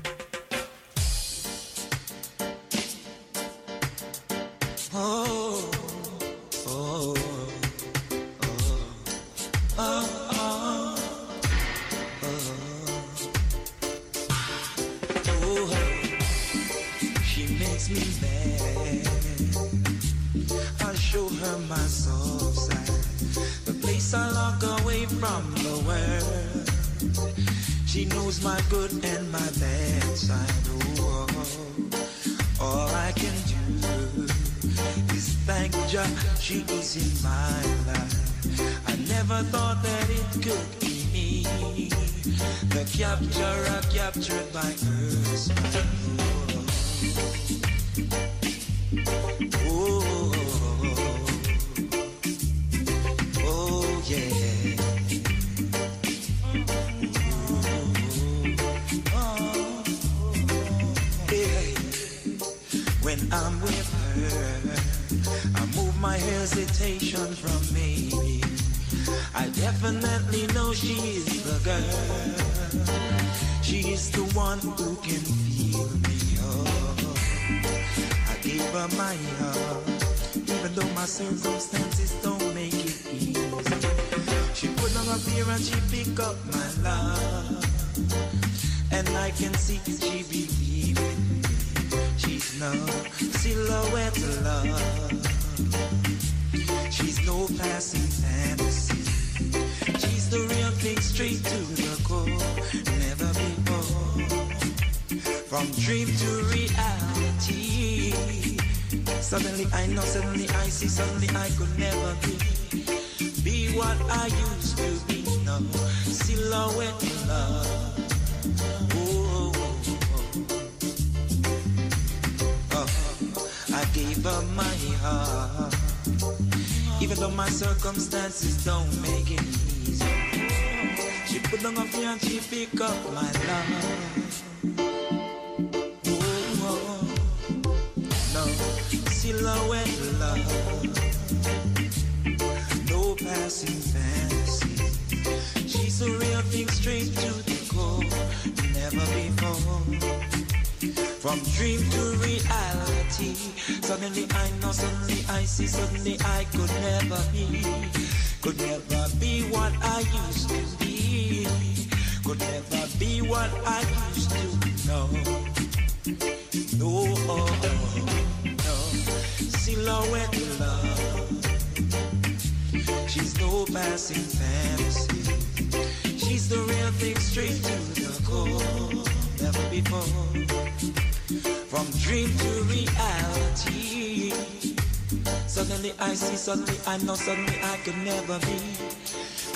I know, suddenly I could never be.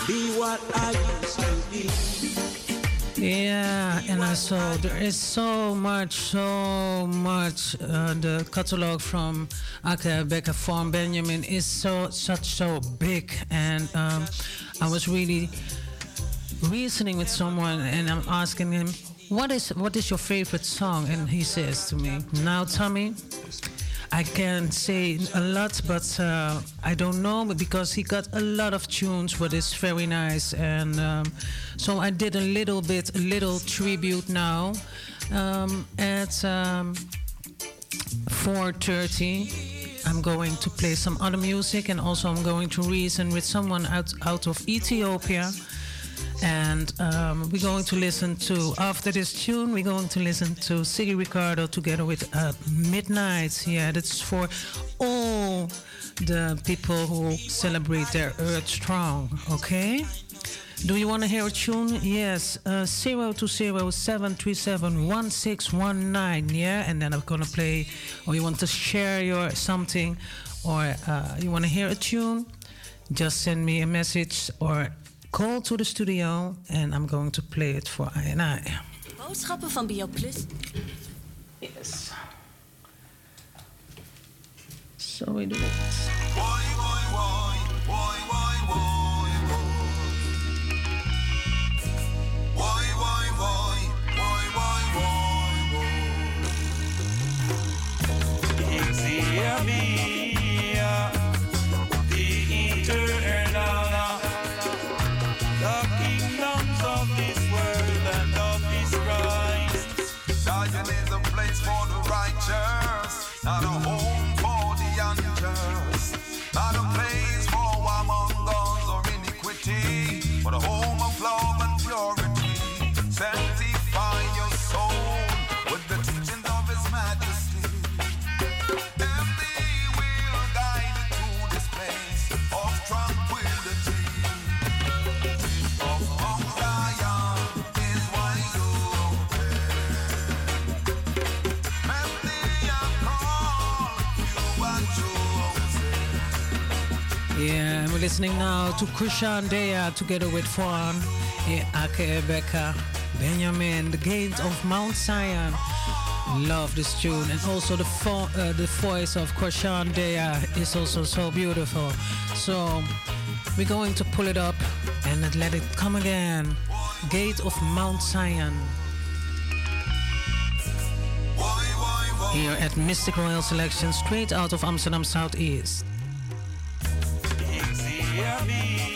Be what I used to be. Yeah, and I saw there is so much, so much. Uh, the catalog from Akae Beka Vaughn Benjamin is so such so big, and um, I was really reasoning with someone, and I'm asking him, "What is what is your favorite song?" And he says to me, "Now, Tammy." I can say a lot, but uh, I don't know because he got a lot of tunes, but it's very nice. And um, so I did a little bit, a little tribute now um, at um, 4:30. I'm going to play some other music, and also I'm going to reason with someone out out of Ethiopia. And um, we're going to listen to, after this tune, we're going to listen to Ziggi Recado together with uh, Midnite. Yeah, that's for all the people who celebrate their Earth Strong, okay? Do you want to hear a tune? Yes, uh, 020-737-1619, yeah? And then I'm going to play, or you want to share your something, or uh, you want to hear a tune? Just send me a message or call to the studio and I'm going to play it for I and I. Boodschappen van BioPlus. Yes. So we do it. The listening now to Kushan Dea together with yeah, Akae Beka, Benjamin, the gate of Mount Zion. Love this tune, and also the fo- uh, the voice of Kushan Dea is also so beautiful. So we're going to pull it up and let it come again. Gate of Mount Zion. Here at Mystic Royal Selection, straight out of Amsterdam Southeast. Yeah, me.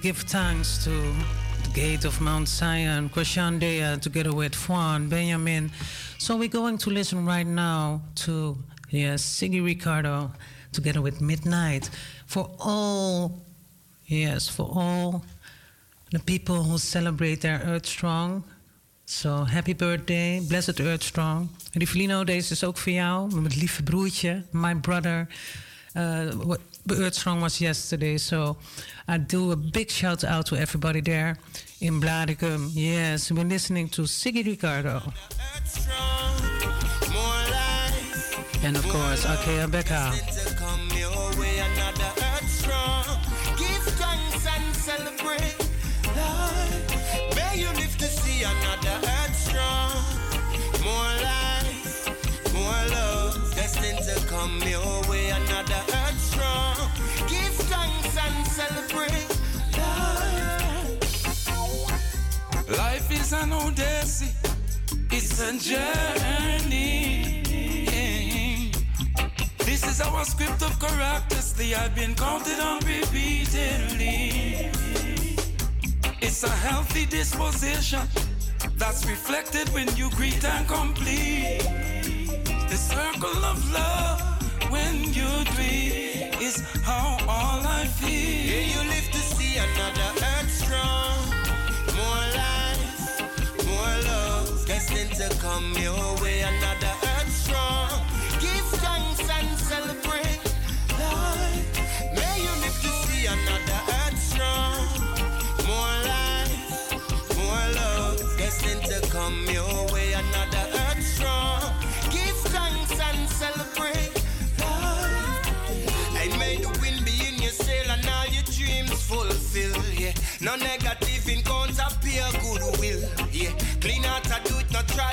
Give thanks to the gate of Mount Zion, Koshandea, together with Juan, Benjamin. So we're going to listen right now to, yes, Siggy Ricardo, together with Midnight. For all, yes, for all the people who celebrate their Earth Strong. So happy birthday, blessed Earth Strong. Rivelino, deze is ook voor jou, mijn lieve broertje, my brother. Uh, Earth Strong was yesterday, so I do a big shout out to everybody there in Blaricum. Yes, we're listening to Ziggi Recado. And of course, Akae Beka. come your. Is an odyssey, it's a journey. This is our script of characters, they have been counted on repeatedly. It's a healthy disposition that's reflected when you greet and complete. The circle of love come your way.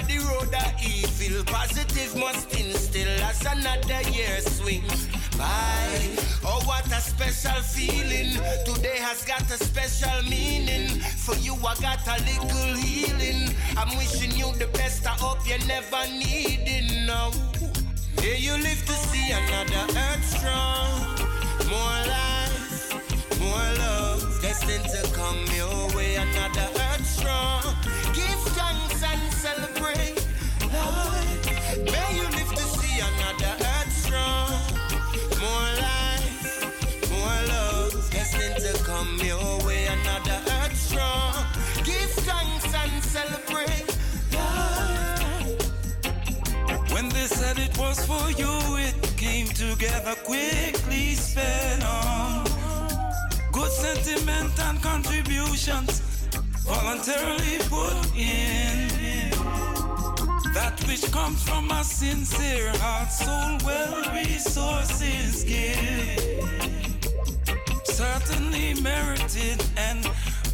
The road of evil. Positive must instill as another year swings by. Oh, what a special feeling! Today has got a special meaning. For you, I got a little healing. I'm wishing you the best. I hope you never need it now. Yeah, you live to see another earth strong. More life, more love, destined to come your way. Another earth strong. Give celebrate. May you live to see another. More life, more love, to come your way. Another. Give thanks and celebrate. When they said it was for you, it came together quickly, on. Good sentiment and contributions voluntarily put in. That which comes from a sincere heart, soul, well, resources give. Certainly merited and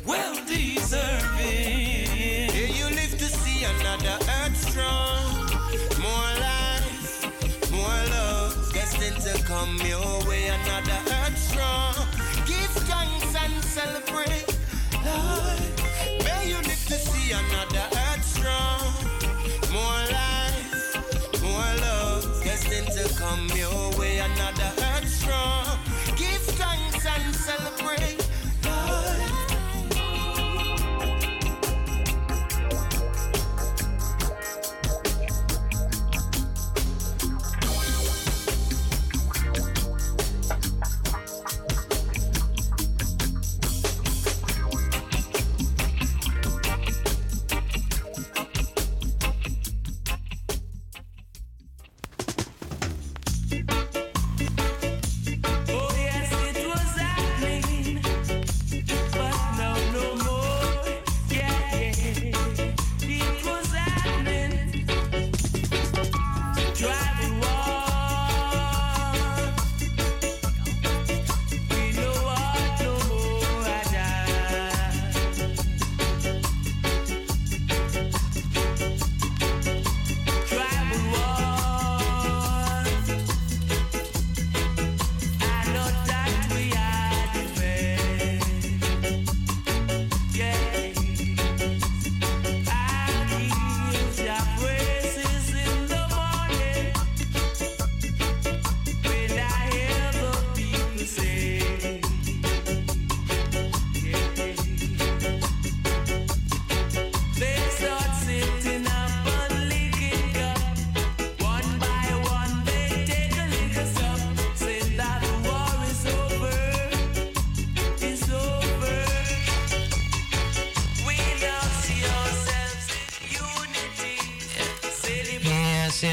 well deserving. Yeah, you live to see another earth strong. More life, more love, destined to come your way. Another earth strong. Give thanks and celebrate life. Another earth strong. More life, more love, destined to come your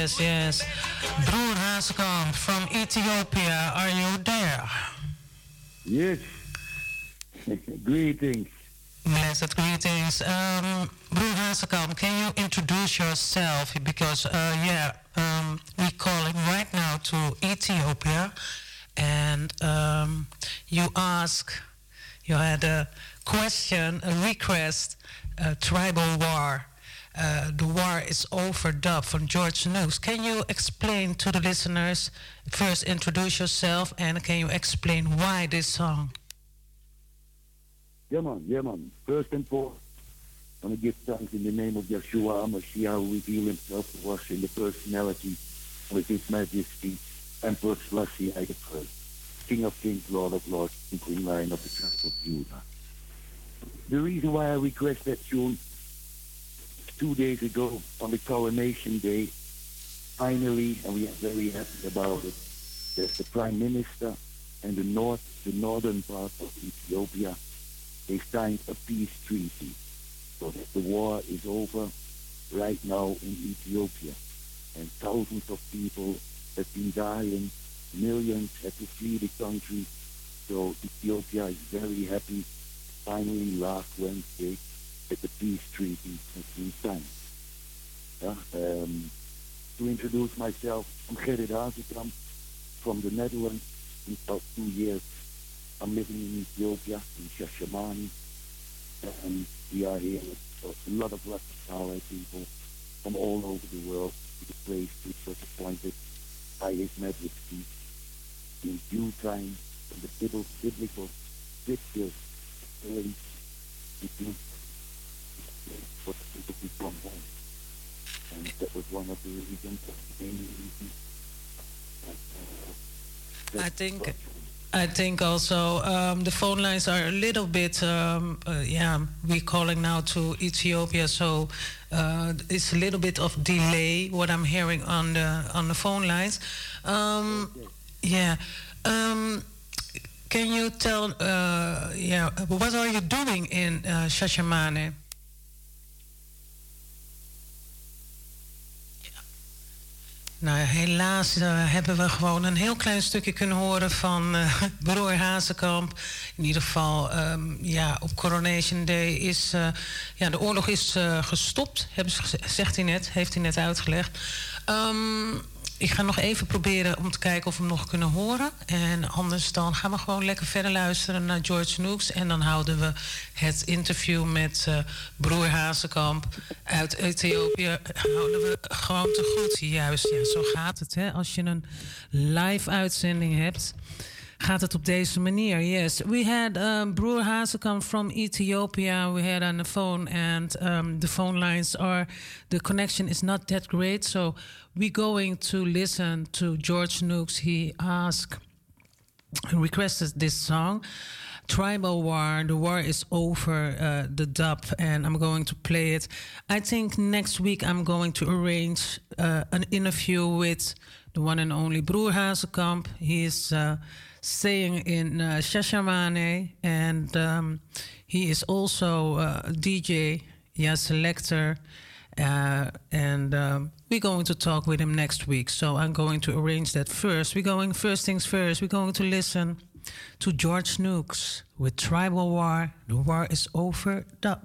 Yes, yes. Broer Hazekamp from Ethiopia, are you there? Yes. Greetings. Blessed greetings. Um, Broer Hazekamp, can you introduce yourself? Because, uh, yeah, um, we calling right now to Ethiopia, and um, you ask, you had a question, a request, a tribal war. Uh, the war is over dub from George Nooks. Can you explain to the listeners, first introduce yourself, and can you explain why this song? Yeah, man. Yeah, man. First and foremost, I want to give thanks in the name of Yeshua HaMashiach, who revealed himself to us in the personality with his majesty, Emperor Selassie I First, King of Kings, Lord of Lords, Supreme Lion of the tribe of Judah. The reason why I request that tune two days ago on the coronation day, finally, and we are very happy about it, that the Prime Minister and the north, the northern part of Ethiopia, they signed a peace treaty so that the war is over right now in Ethiopia. And thousands of people have been dying, millions had to flee the country. So Ethiopia is very happy finally last Wednesday that the peace treaty has been signed. Yeah, um, to introduce myself, I'm Gerrit Hazekamp from the Netherlands. In about two years, I'm living in Ethiopia, in Shashamane, and we are here with a lot of Rastafari people from all over the world to the place which was appointed by His Majesty in due time from the biblical scriptures early to for the people to come home. And that was one of the reasons, the main reasons. I think I think also um, the phone lines are a little bit um, uh, yeah we're calling now to Ethiopia so uh, it's a little bit of delay what I'm hearing on the on the phone lines um, yeah um, can you tell uh, yeah what are you doing in uh, Shashamane Nou, helaas uh, hebben we gewoon een heel klein stukje kunnen horen van uh, broer Hazekamp. In ieder geval, um, ja, op Coronation Day is... Uh, ja, de oorlog is gestopt, hebben ze, zegt hij net, heeft hij net uitgelegd. Um, ik ga nog even proberen om te kijken of we hem nog kunnen horen. En anders dan gaan we gewoon lekker verder luisteren naar George Nooks. En dan houden we het interview met uh, broer Hazekamp uit Ethiopië... houden we gewoon te goed. Juist, ja, zo gaat het. Hè? Als je een live uitzending hebt gaat het op deze manier. Yes, we had um, Broer Hazekamp from Ethiopia. We had on the phone, and um, the phone lines are the connection is not that great. So we're going to listen to George Nooks. He asked, requested this song. Tribal War, the war is over, uh, the dub, and I'm going to play it. I think next week I'm going to arrange uh, an interview with the one and only Broer Hazekamp. He's uh, staying in uh, Shashamane, and um, he is also uh, a DJ, yeah, selector, uh, and um, we're going to talk with him next week. So I'm going to arrange that first. We're going first things first. We're going to listen to George Nooks with Tribal War. The war is over. Dub.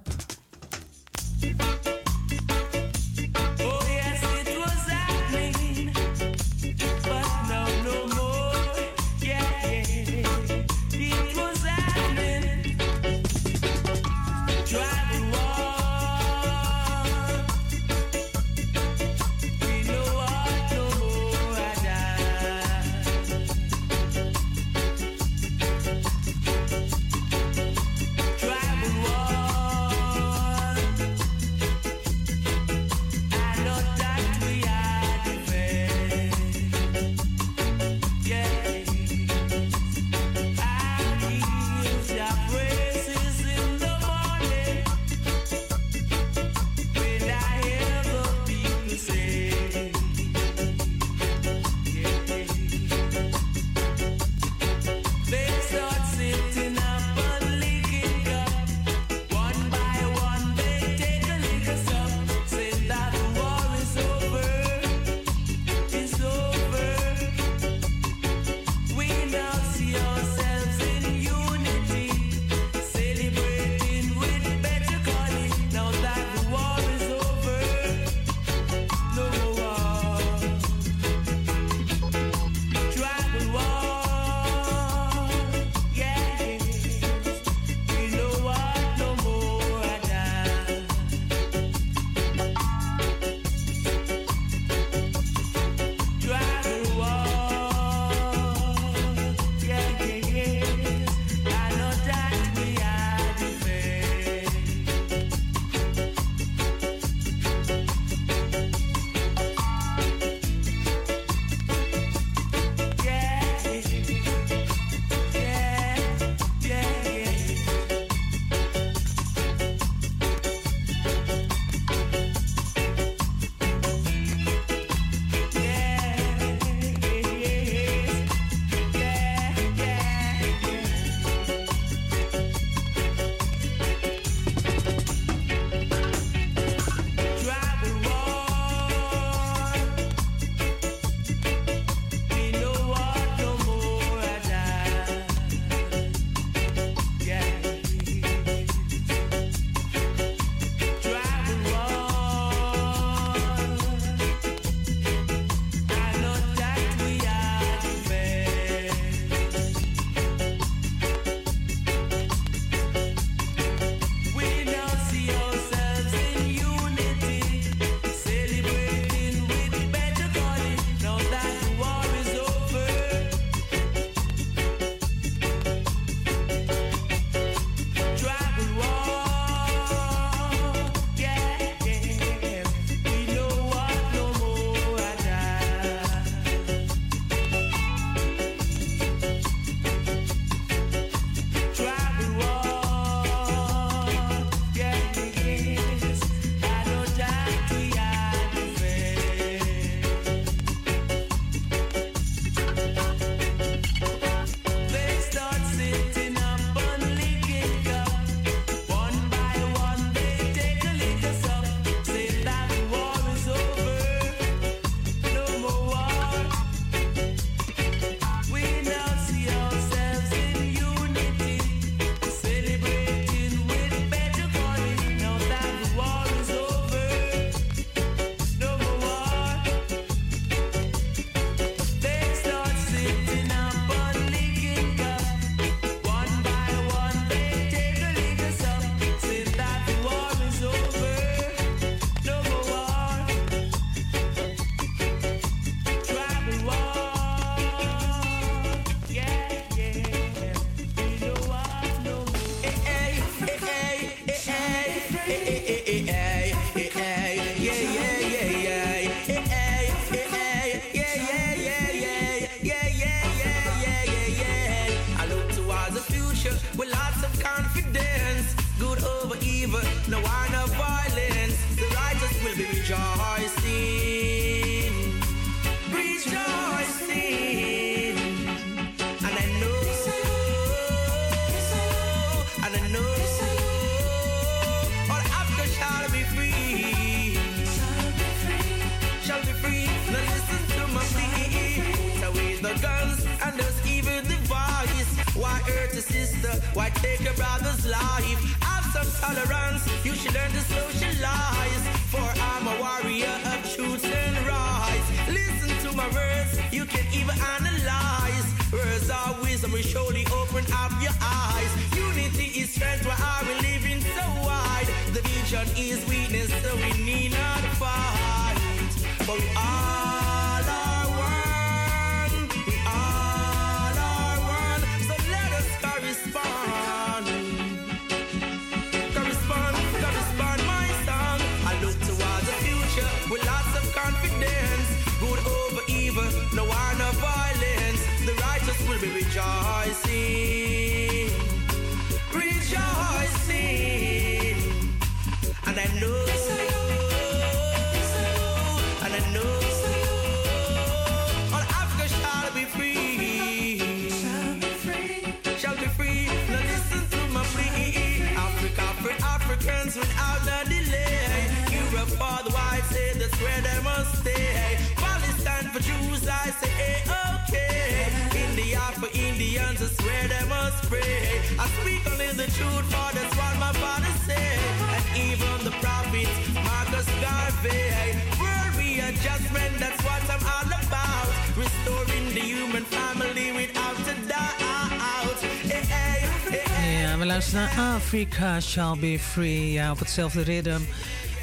Africa Shall Be Free. Ja, op hetzelfde ritme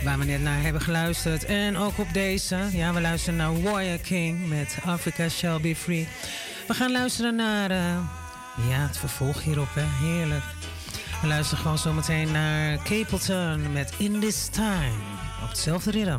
waar we net naar hebben geluisterd. En ook op deze. Ja, we luisteren naar Warrior King met Africa Shall Be Free. We gaan luisteren naar eh, ja, het vervolg hierop. Hè. Heerlijk. We luisteren gewoon zometeen naar Capleton met In This Time. Op hetzelfde ritme.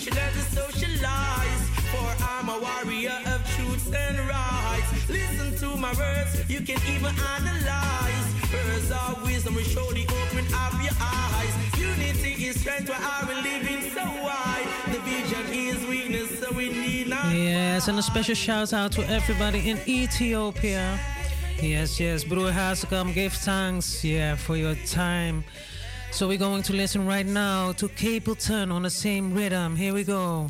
Tolerance. You should to socialize. For I'm a warrior of truths and rights. Listen to my words. You can even analyze. Words of wisdom will surely open up your eyes. Unity is strength. Why are we living so wide? The vision is weakness, so we need not. Yes, and a special shout out to everybody in Ethiopia. Yes, yes, Broer Hazekamp, give thanks, yeah, for your time. So we're going to listen right now to Capleton on the same rhythm. Here we go.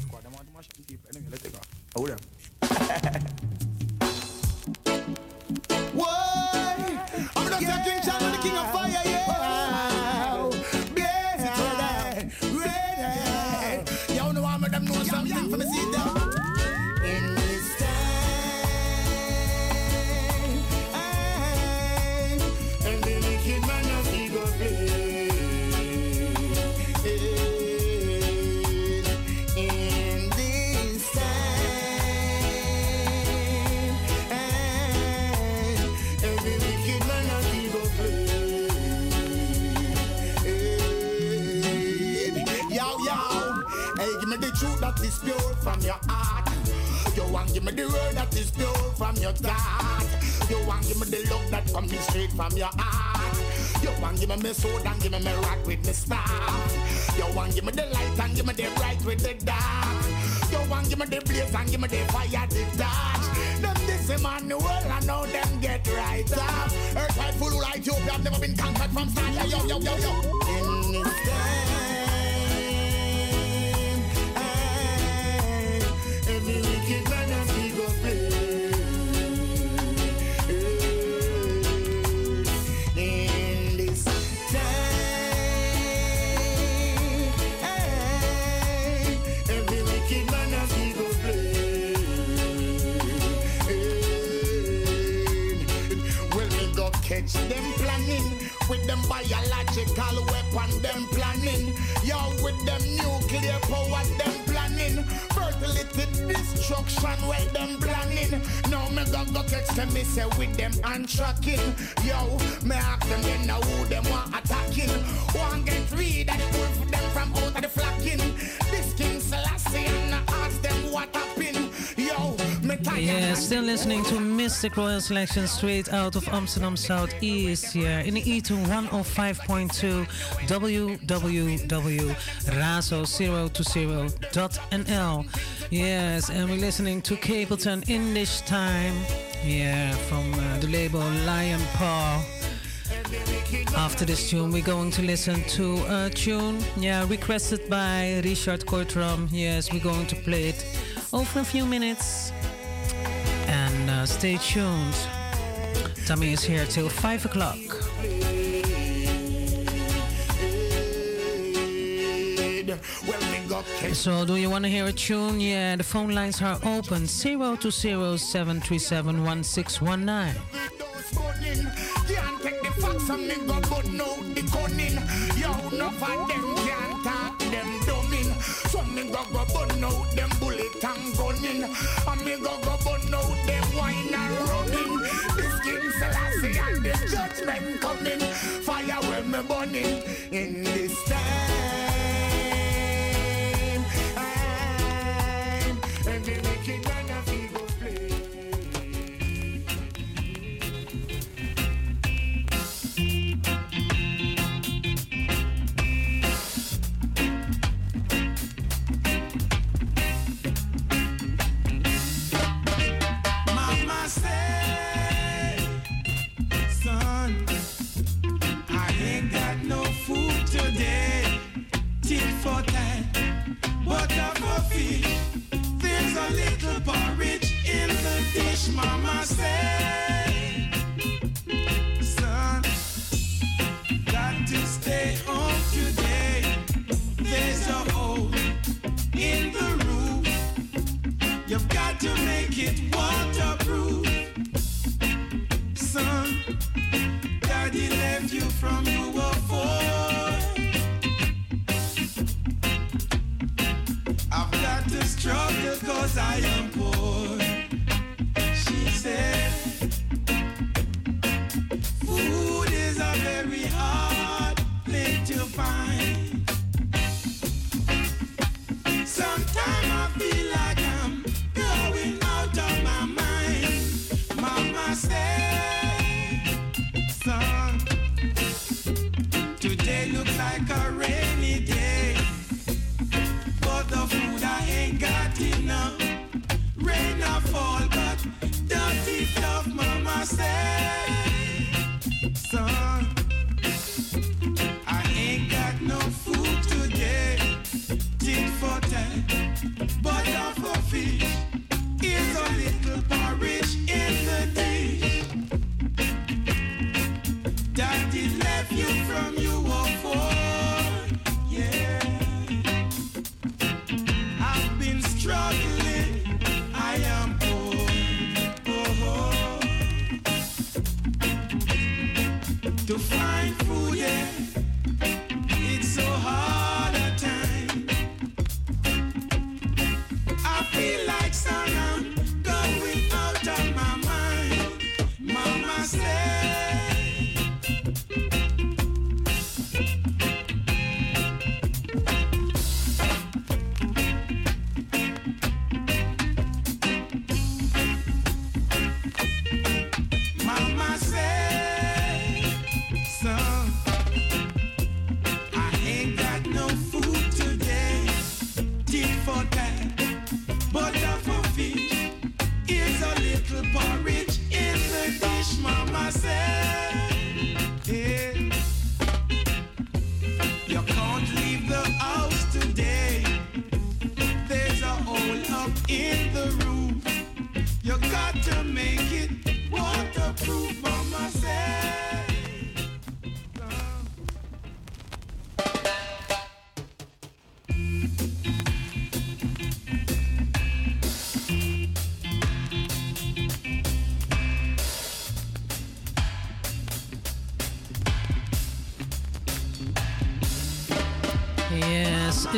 Why? I'm not yeah. Give me the word that is pure from your thought. You want give me the love that comes straight from your heart. You want give me my sword and give me my rock with my staff. You want give me the light and give me the bright with the dark. You want give me the blaze and give me the fire, the touch. Them this Emmanuel, I know them get right up. Earth full right, you have never been conquered from start. Yo, yo, yo, yo. In this time, with them biological weapon, them planning. Yo, with them nuclear power, them planning. Fertility destruction, where them planning. Now me go go text them, me say with them and tracking. Yo, me ask them, they know who them want attacking. One get read that pull them from out of the flocking. This King Selassie and I ask them what happened. Yeah, still listening to Mystic Royal Selection straight out of Amsterdam Southeast here in the E2 105.2 www.razo020.nl. Yes, and we're listening to Capleton in this time. Yeah, from uh, the label Lion Paw. After this tune, we're going to listen to a tune, yeah, requested by Richard Kortram. Yes, we're going to play it over a few minutes. And uh, stay tuned. Tammy is here till 5 o'clock. So, do you want to hear a tune? Yeah, the phone lines are open 020 737 1619. Can't take the facts and me go but no the cunning. Yo, enough of them can't talk them dumbing. So me go go but them bullet and gunning. And me go go judgment coming. Fire when me burning in this time.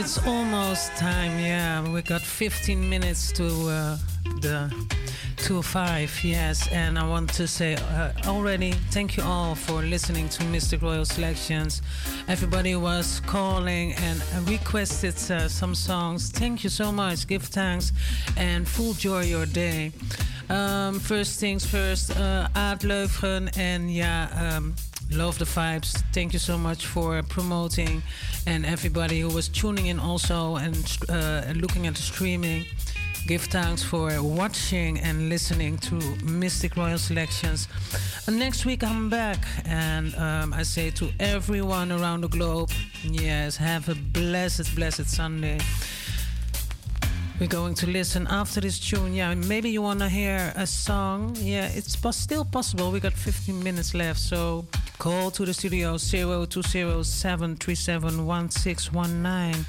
It's almost time. Yeah, we got 15 minutes to uh, the to five. Yes, and I want to say uh, already thank you all for listening to Mystic Royal Selections. Everybody was calling and requested uh, some songs. Thank you so much. Give thanks and full joy your day. Um, first things first, uh, Aad Leufgen and yeah. Um, Love the vibes. Thank you so much for promoting and everybody who was tuning in also and uh, looking at the streaming. Give thanks for watching and listening to Mystic Royal Selections. Next week I'm back and um, I say to everyone around the globe, yes, have a blessed, blessed Sunday. We're going to listen after this tune. Yeah, maybe you want to hear a song. Yeah, it's still possible. We got 15 minutes left, so call to the studio 0207371619.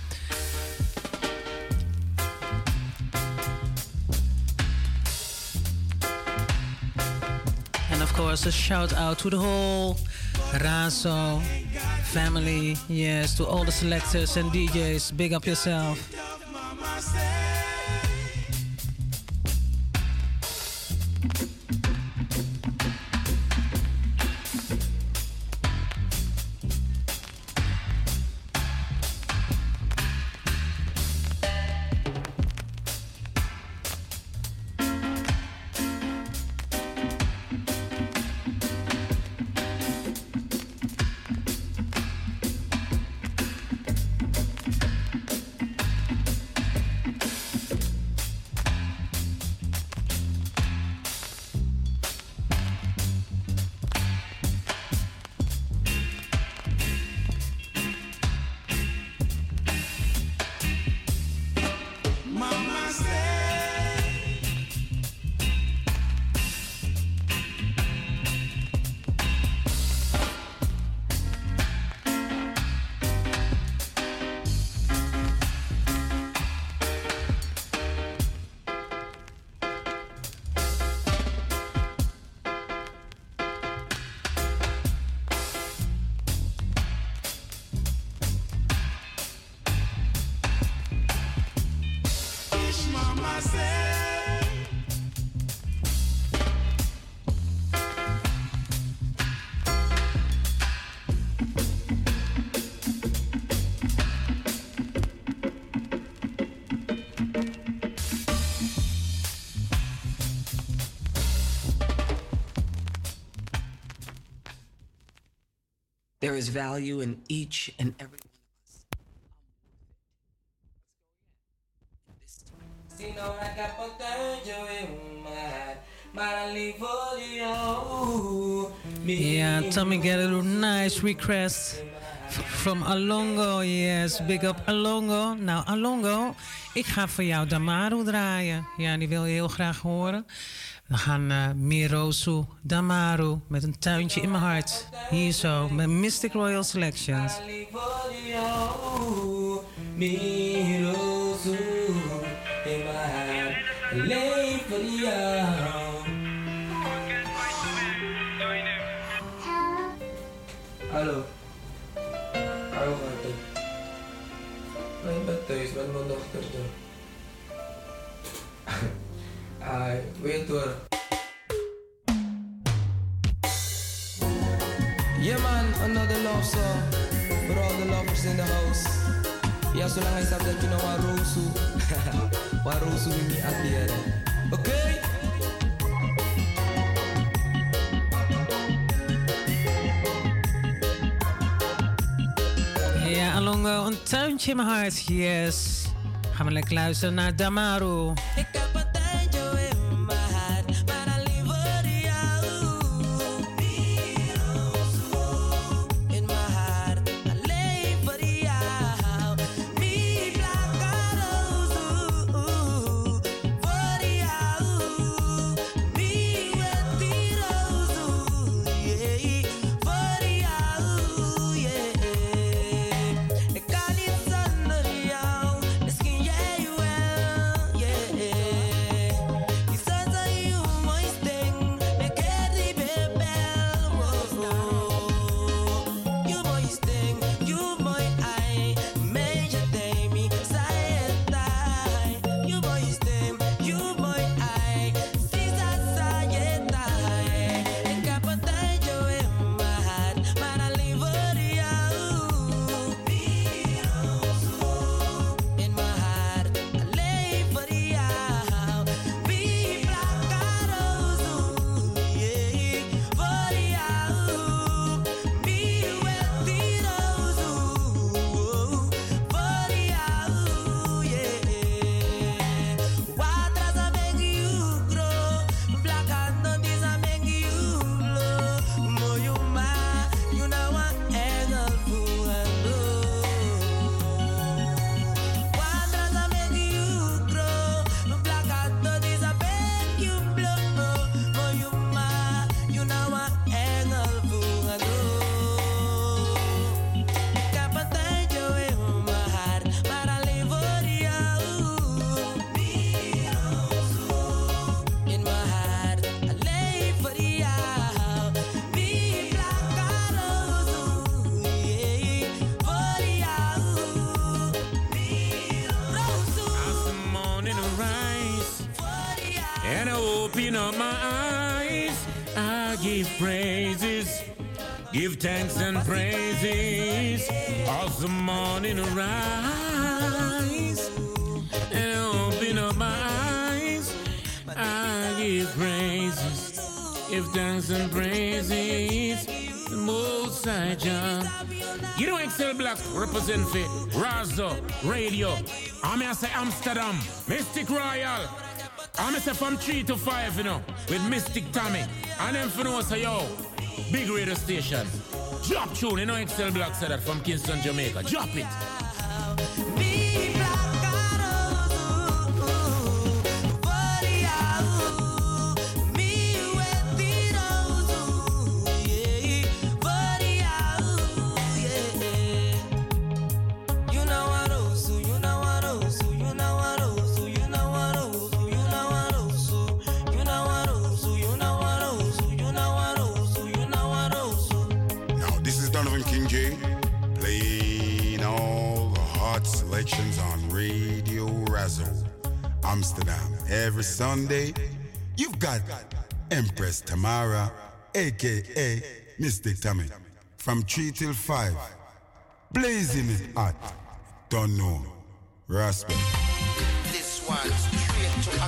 And of course, a shout out to the whole Razo family. Yes, to all the selectors and DJs. Big up yourself. There is value in each and every Yeah, Tommy get a nice request from Alongo. Yes, big up Alongo. Nou, Alongo, ik ga voor jou Damaru draaien. Ja, die wil je heel graag horen. We gaan uh, Mirosu Damaru met een tuintje in mijn hart. Hier zo, met Mystic Royal Selections. Hallo. Hallo ate. May ba thuis? Ba't mo hoor. Yeah man, another love song for all the lovers in the house. Ja, zolang hij staat dat je nou waar rozu. Waar rozu niet at the end. Oké? Ja, Alongo, een tuintje in mijn hart. Yes. Gaan we lekker luisteren naar Damaru. represent for Razo Radio. I'm here say Amsterdam, Mystic Royal. I'm here from 3 to 5, you know, with Mystic Tammy. And then for know, say, yo, big radio station. Drop tune, you know, Excel Black said that from Kingston, Jamaica. Drop it. Amsterdam every Sunday, you've got Empress Tamara, aka Mystic Tammy, from 3 till 5. Blazing it at Don't know. Rasper. This one's straight to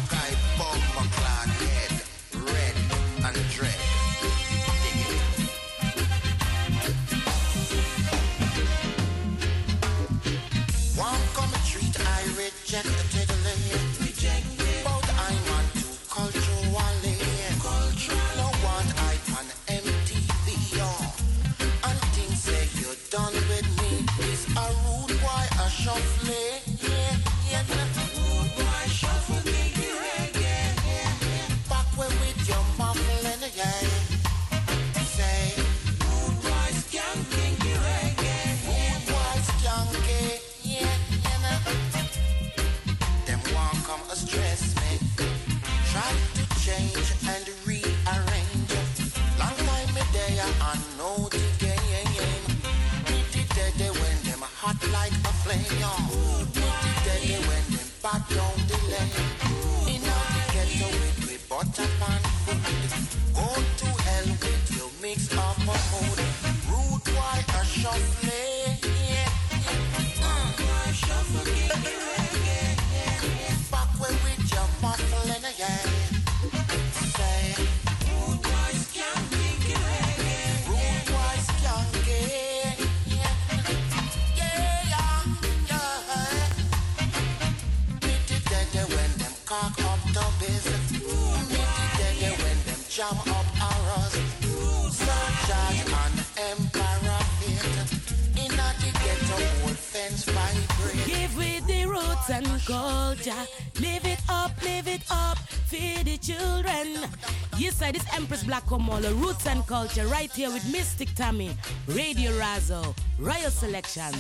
Smaller Roots and Culture right here with Mystic Tammy, Radio Razo, Royal Selections.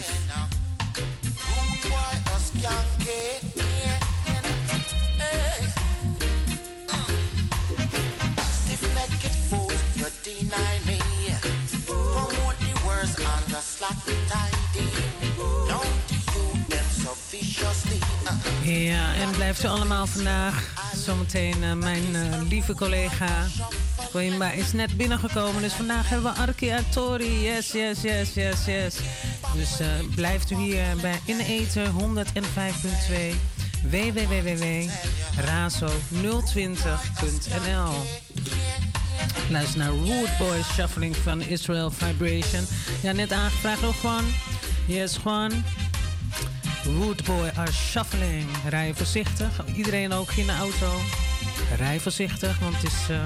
Deny and ja, en blijft ze allemaal vandaag. Zometeen uh, mijn uh, lieve collega Koima is net binnengekomen. Dus vandaag hebben we Arciatori, Yes, yes, yes, yes, yes. Dus eh, blijft u hier eh, bij In Eten 105.2 www.razo020.nl Luister naar Root Boys Shuffling van Israel Vibration. Ja, net aangevraagd ook gewoon, Yes, gewoon. Root Boy are shuffling. Rij voorzichtig. Iedereen ook in de auto. Rij voorzichtig, want het is... Eh,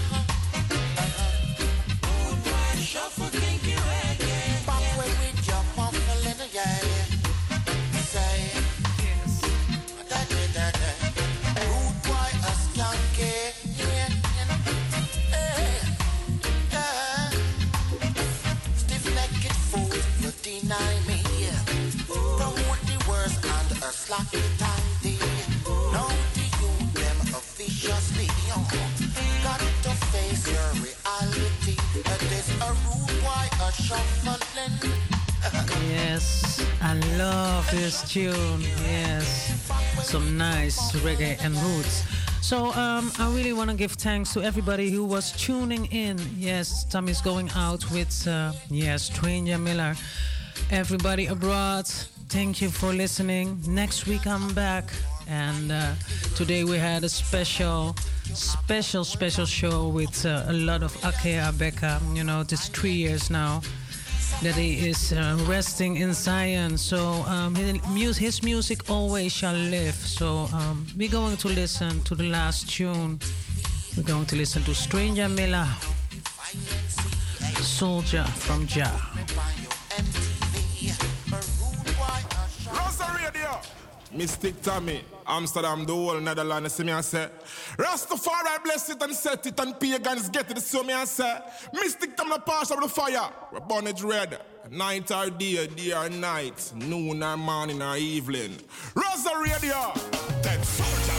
this tune. Yes, some nice reggae and roots. So um, I really want to give thanks to everybody who was tuning in. Yes, Tammy's going out with uh, yes, Stranger Miller. Everybody abroad, thank you for listening. Next week I'm back, and uh, today we had a special, special, special show with uh, a lot of Akae Beka. You know, it's three years now that he is uh, resting in Zion. So um, his, music always shall live. So um, we're going to listen to the last tune. We're going to listen to Stranger Miller, Soldier from Jah. Mystic Tammy, Amsterdam, the whole Netherlands, see me and say, Rastafari bless it and set it and pagans get it, so me and say, Mystic Tammy, the pass of the fire, we burn it red, night or day, day or night, noon or morning or evening. Razo Radio, that soldier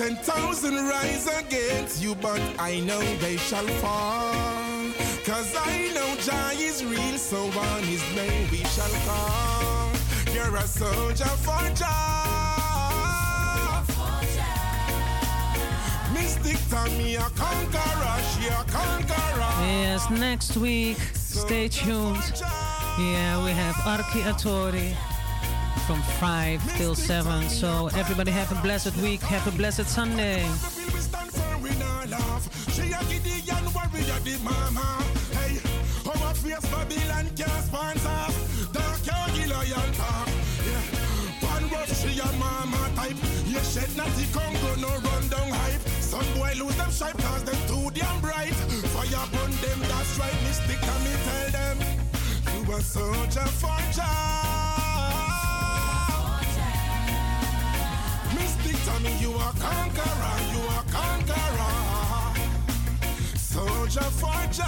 ten thousand rise against you, but I know they shall fall. Cause I know Jah is real, so on his name we shall call. You're a soldier for Jah. Mystic Tammy, a conqueror, she a conqueror. Yes, next week, stay tuned. Yeah, we have Arki Atori from 5 till 7. So everybody have a blessed week, have a blessed Sunday. Some boy lose them cause them too damn bright. Fire them, that's right. Mystic and me tell them. You soldier for. A conqueror, you a conqueror. Soldier for Jah.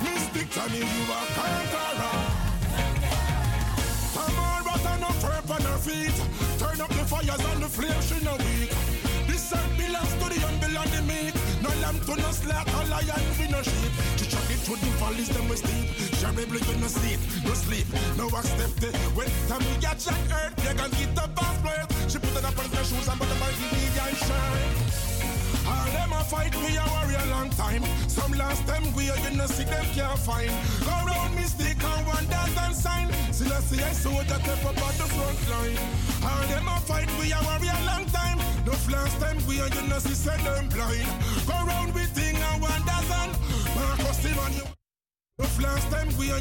Mystic Tammy, you a conqueror. Come on, but I no firm on her feet. Turn up the fires and the flames, she no weak. This earth belongs to the young, belong the meek. No lamb to no slaughter, lion we no sheep. She chuck it through the valleys, them we steep. Terribly you no sleep, no sleep, no accept it. When Tommy got jack earth, you can get the boss blade. She put on her shoes and put them on the and shirt. All them a fight me a warrior long time. Some last time we are you know see them can't find. Go round mystic and wonders and sign. Still I see a soldier step up at the front line. All them a fight we a worry a long time. No last time we you know see them blind. Go round with thing and wonders and Marcus Simon. No last time we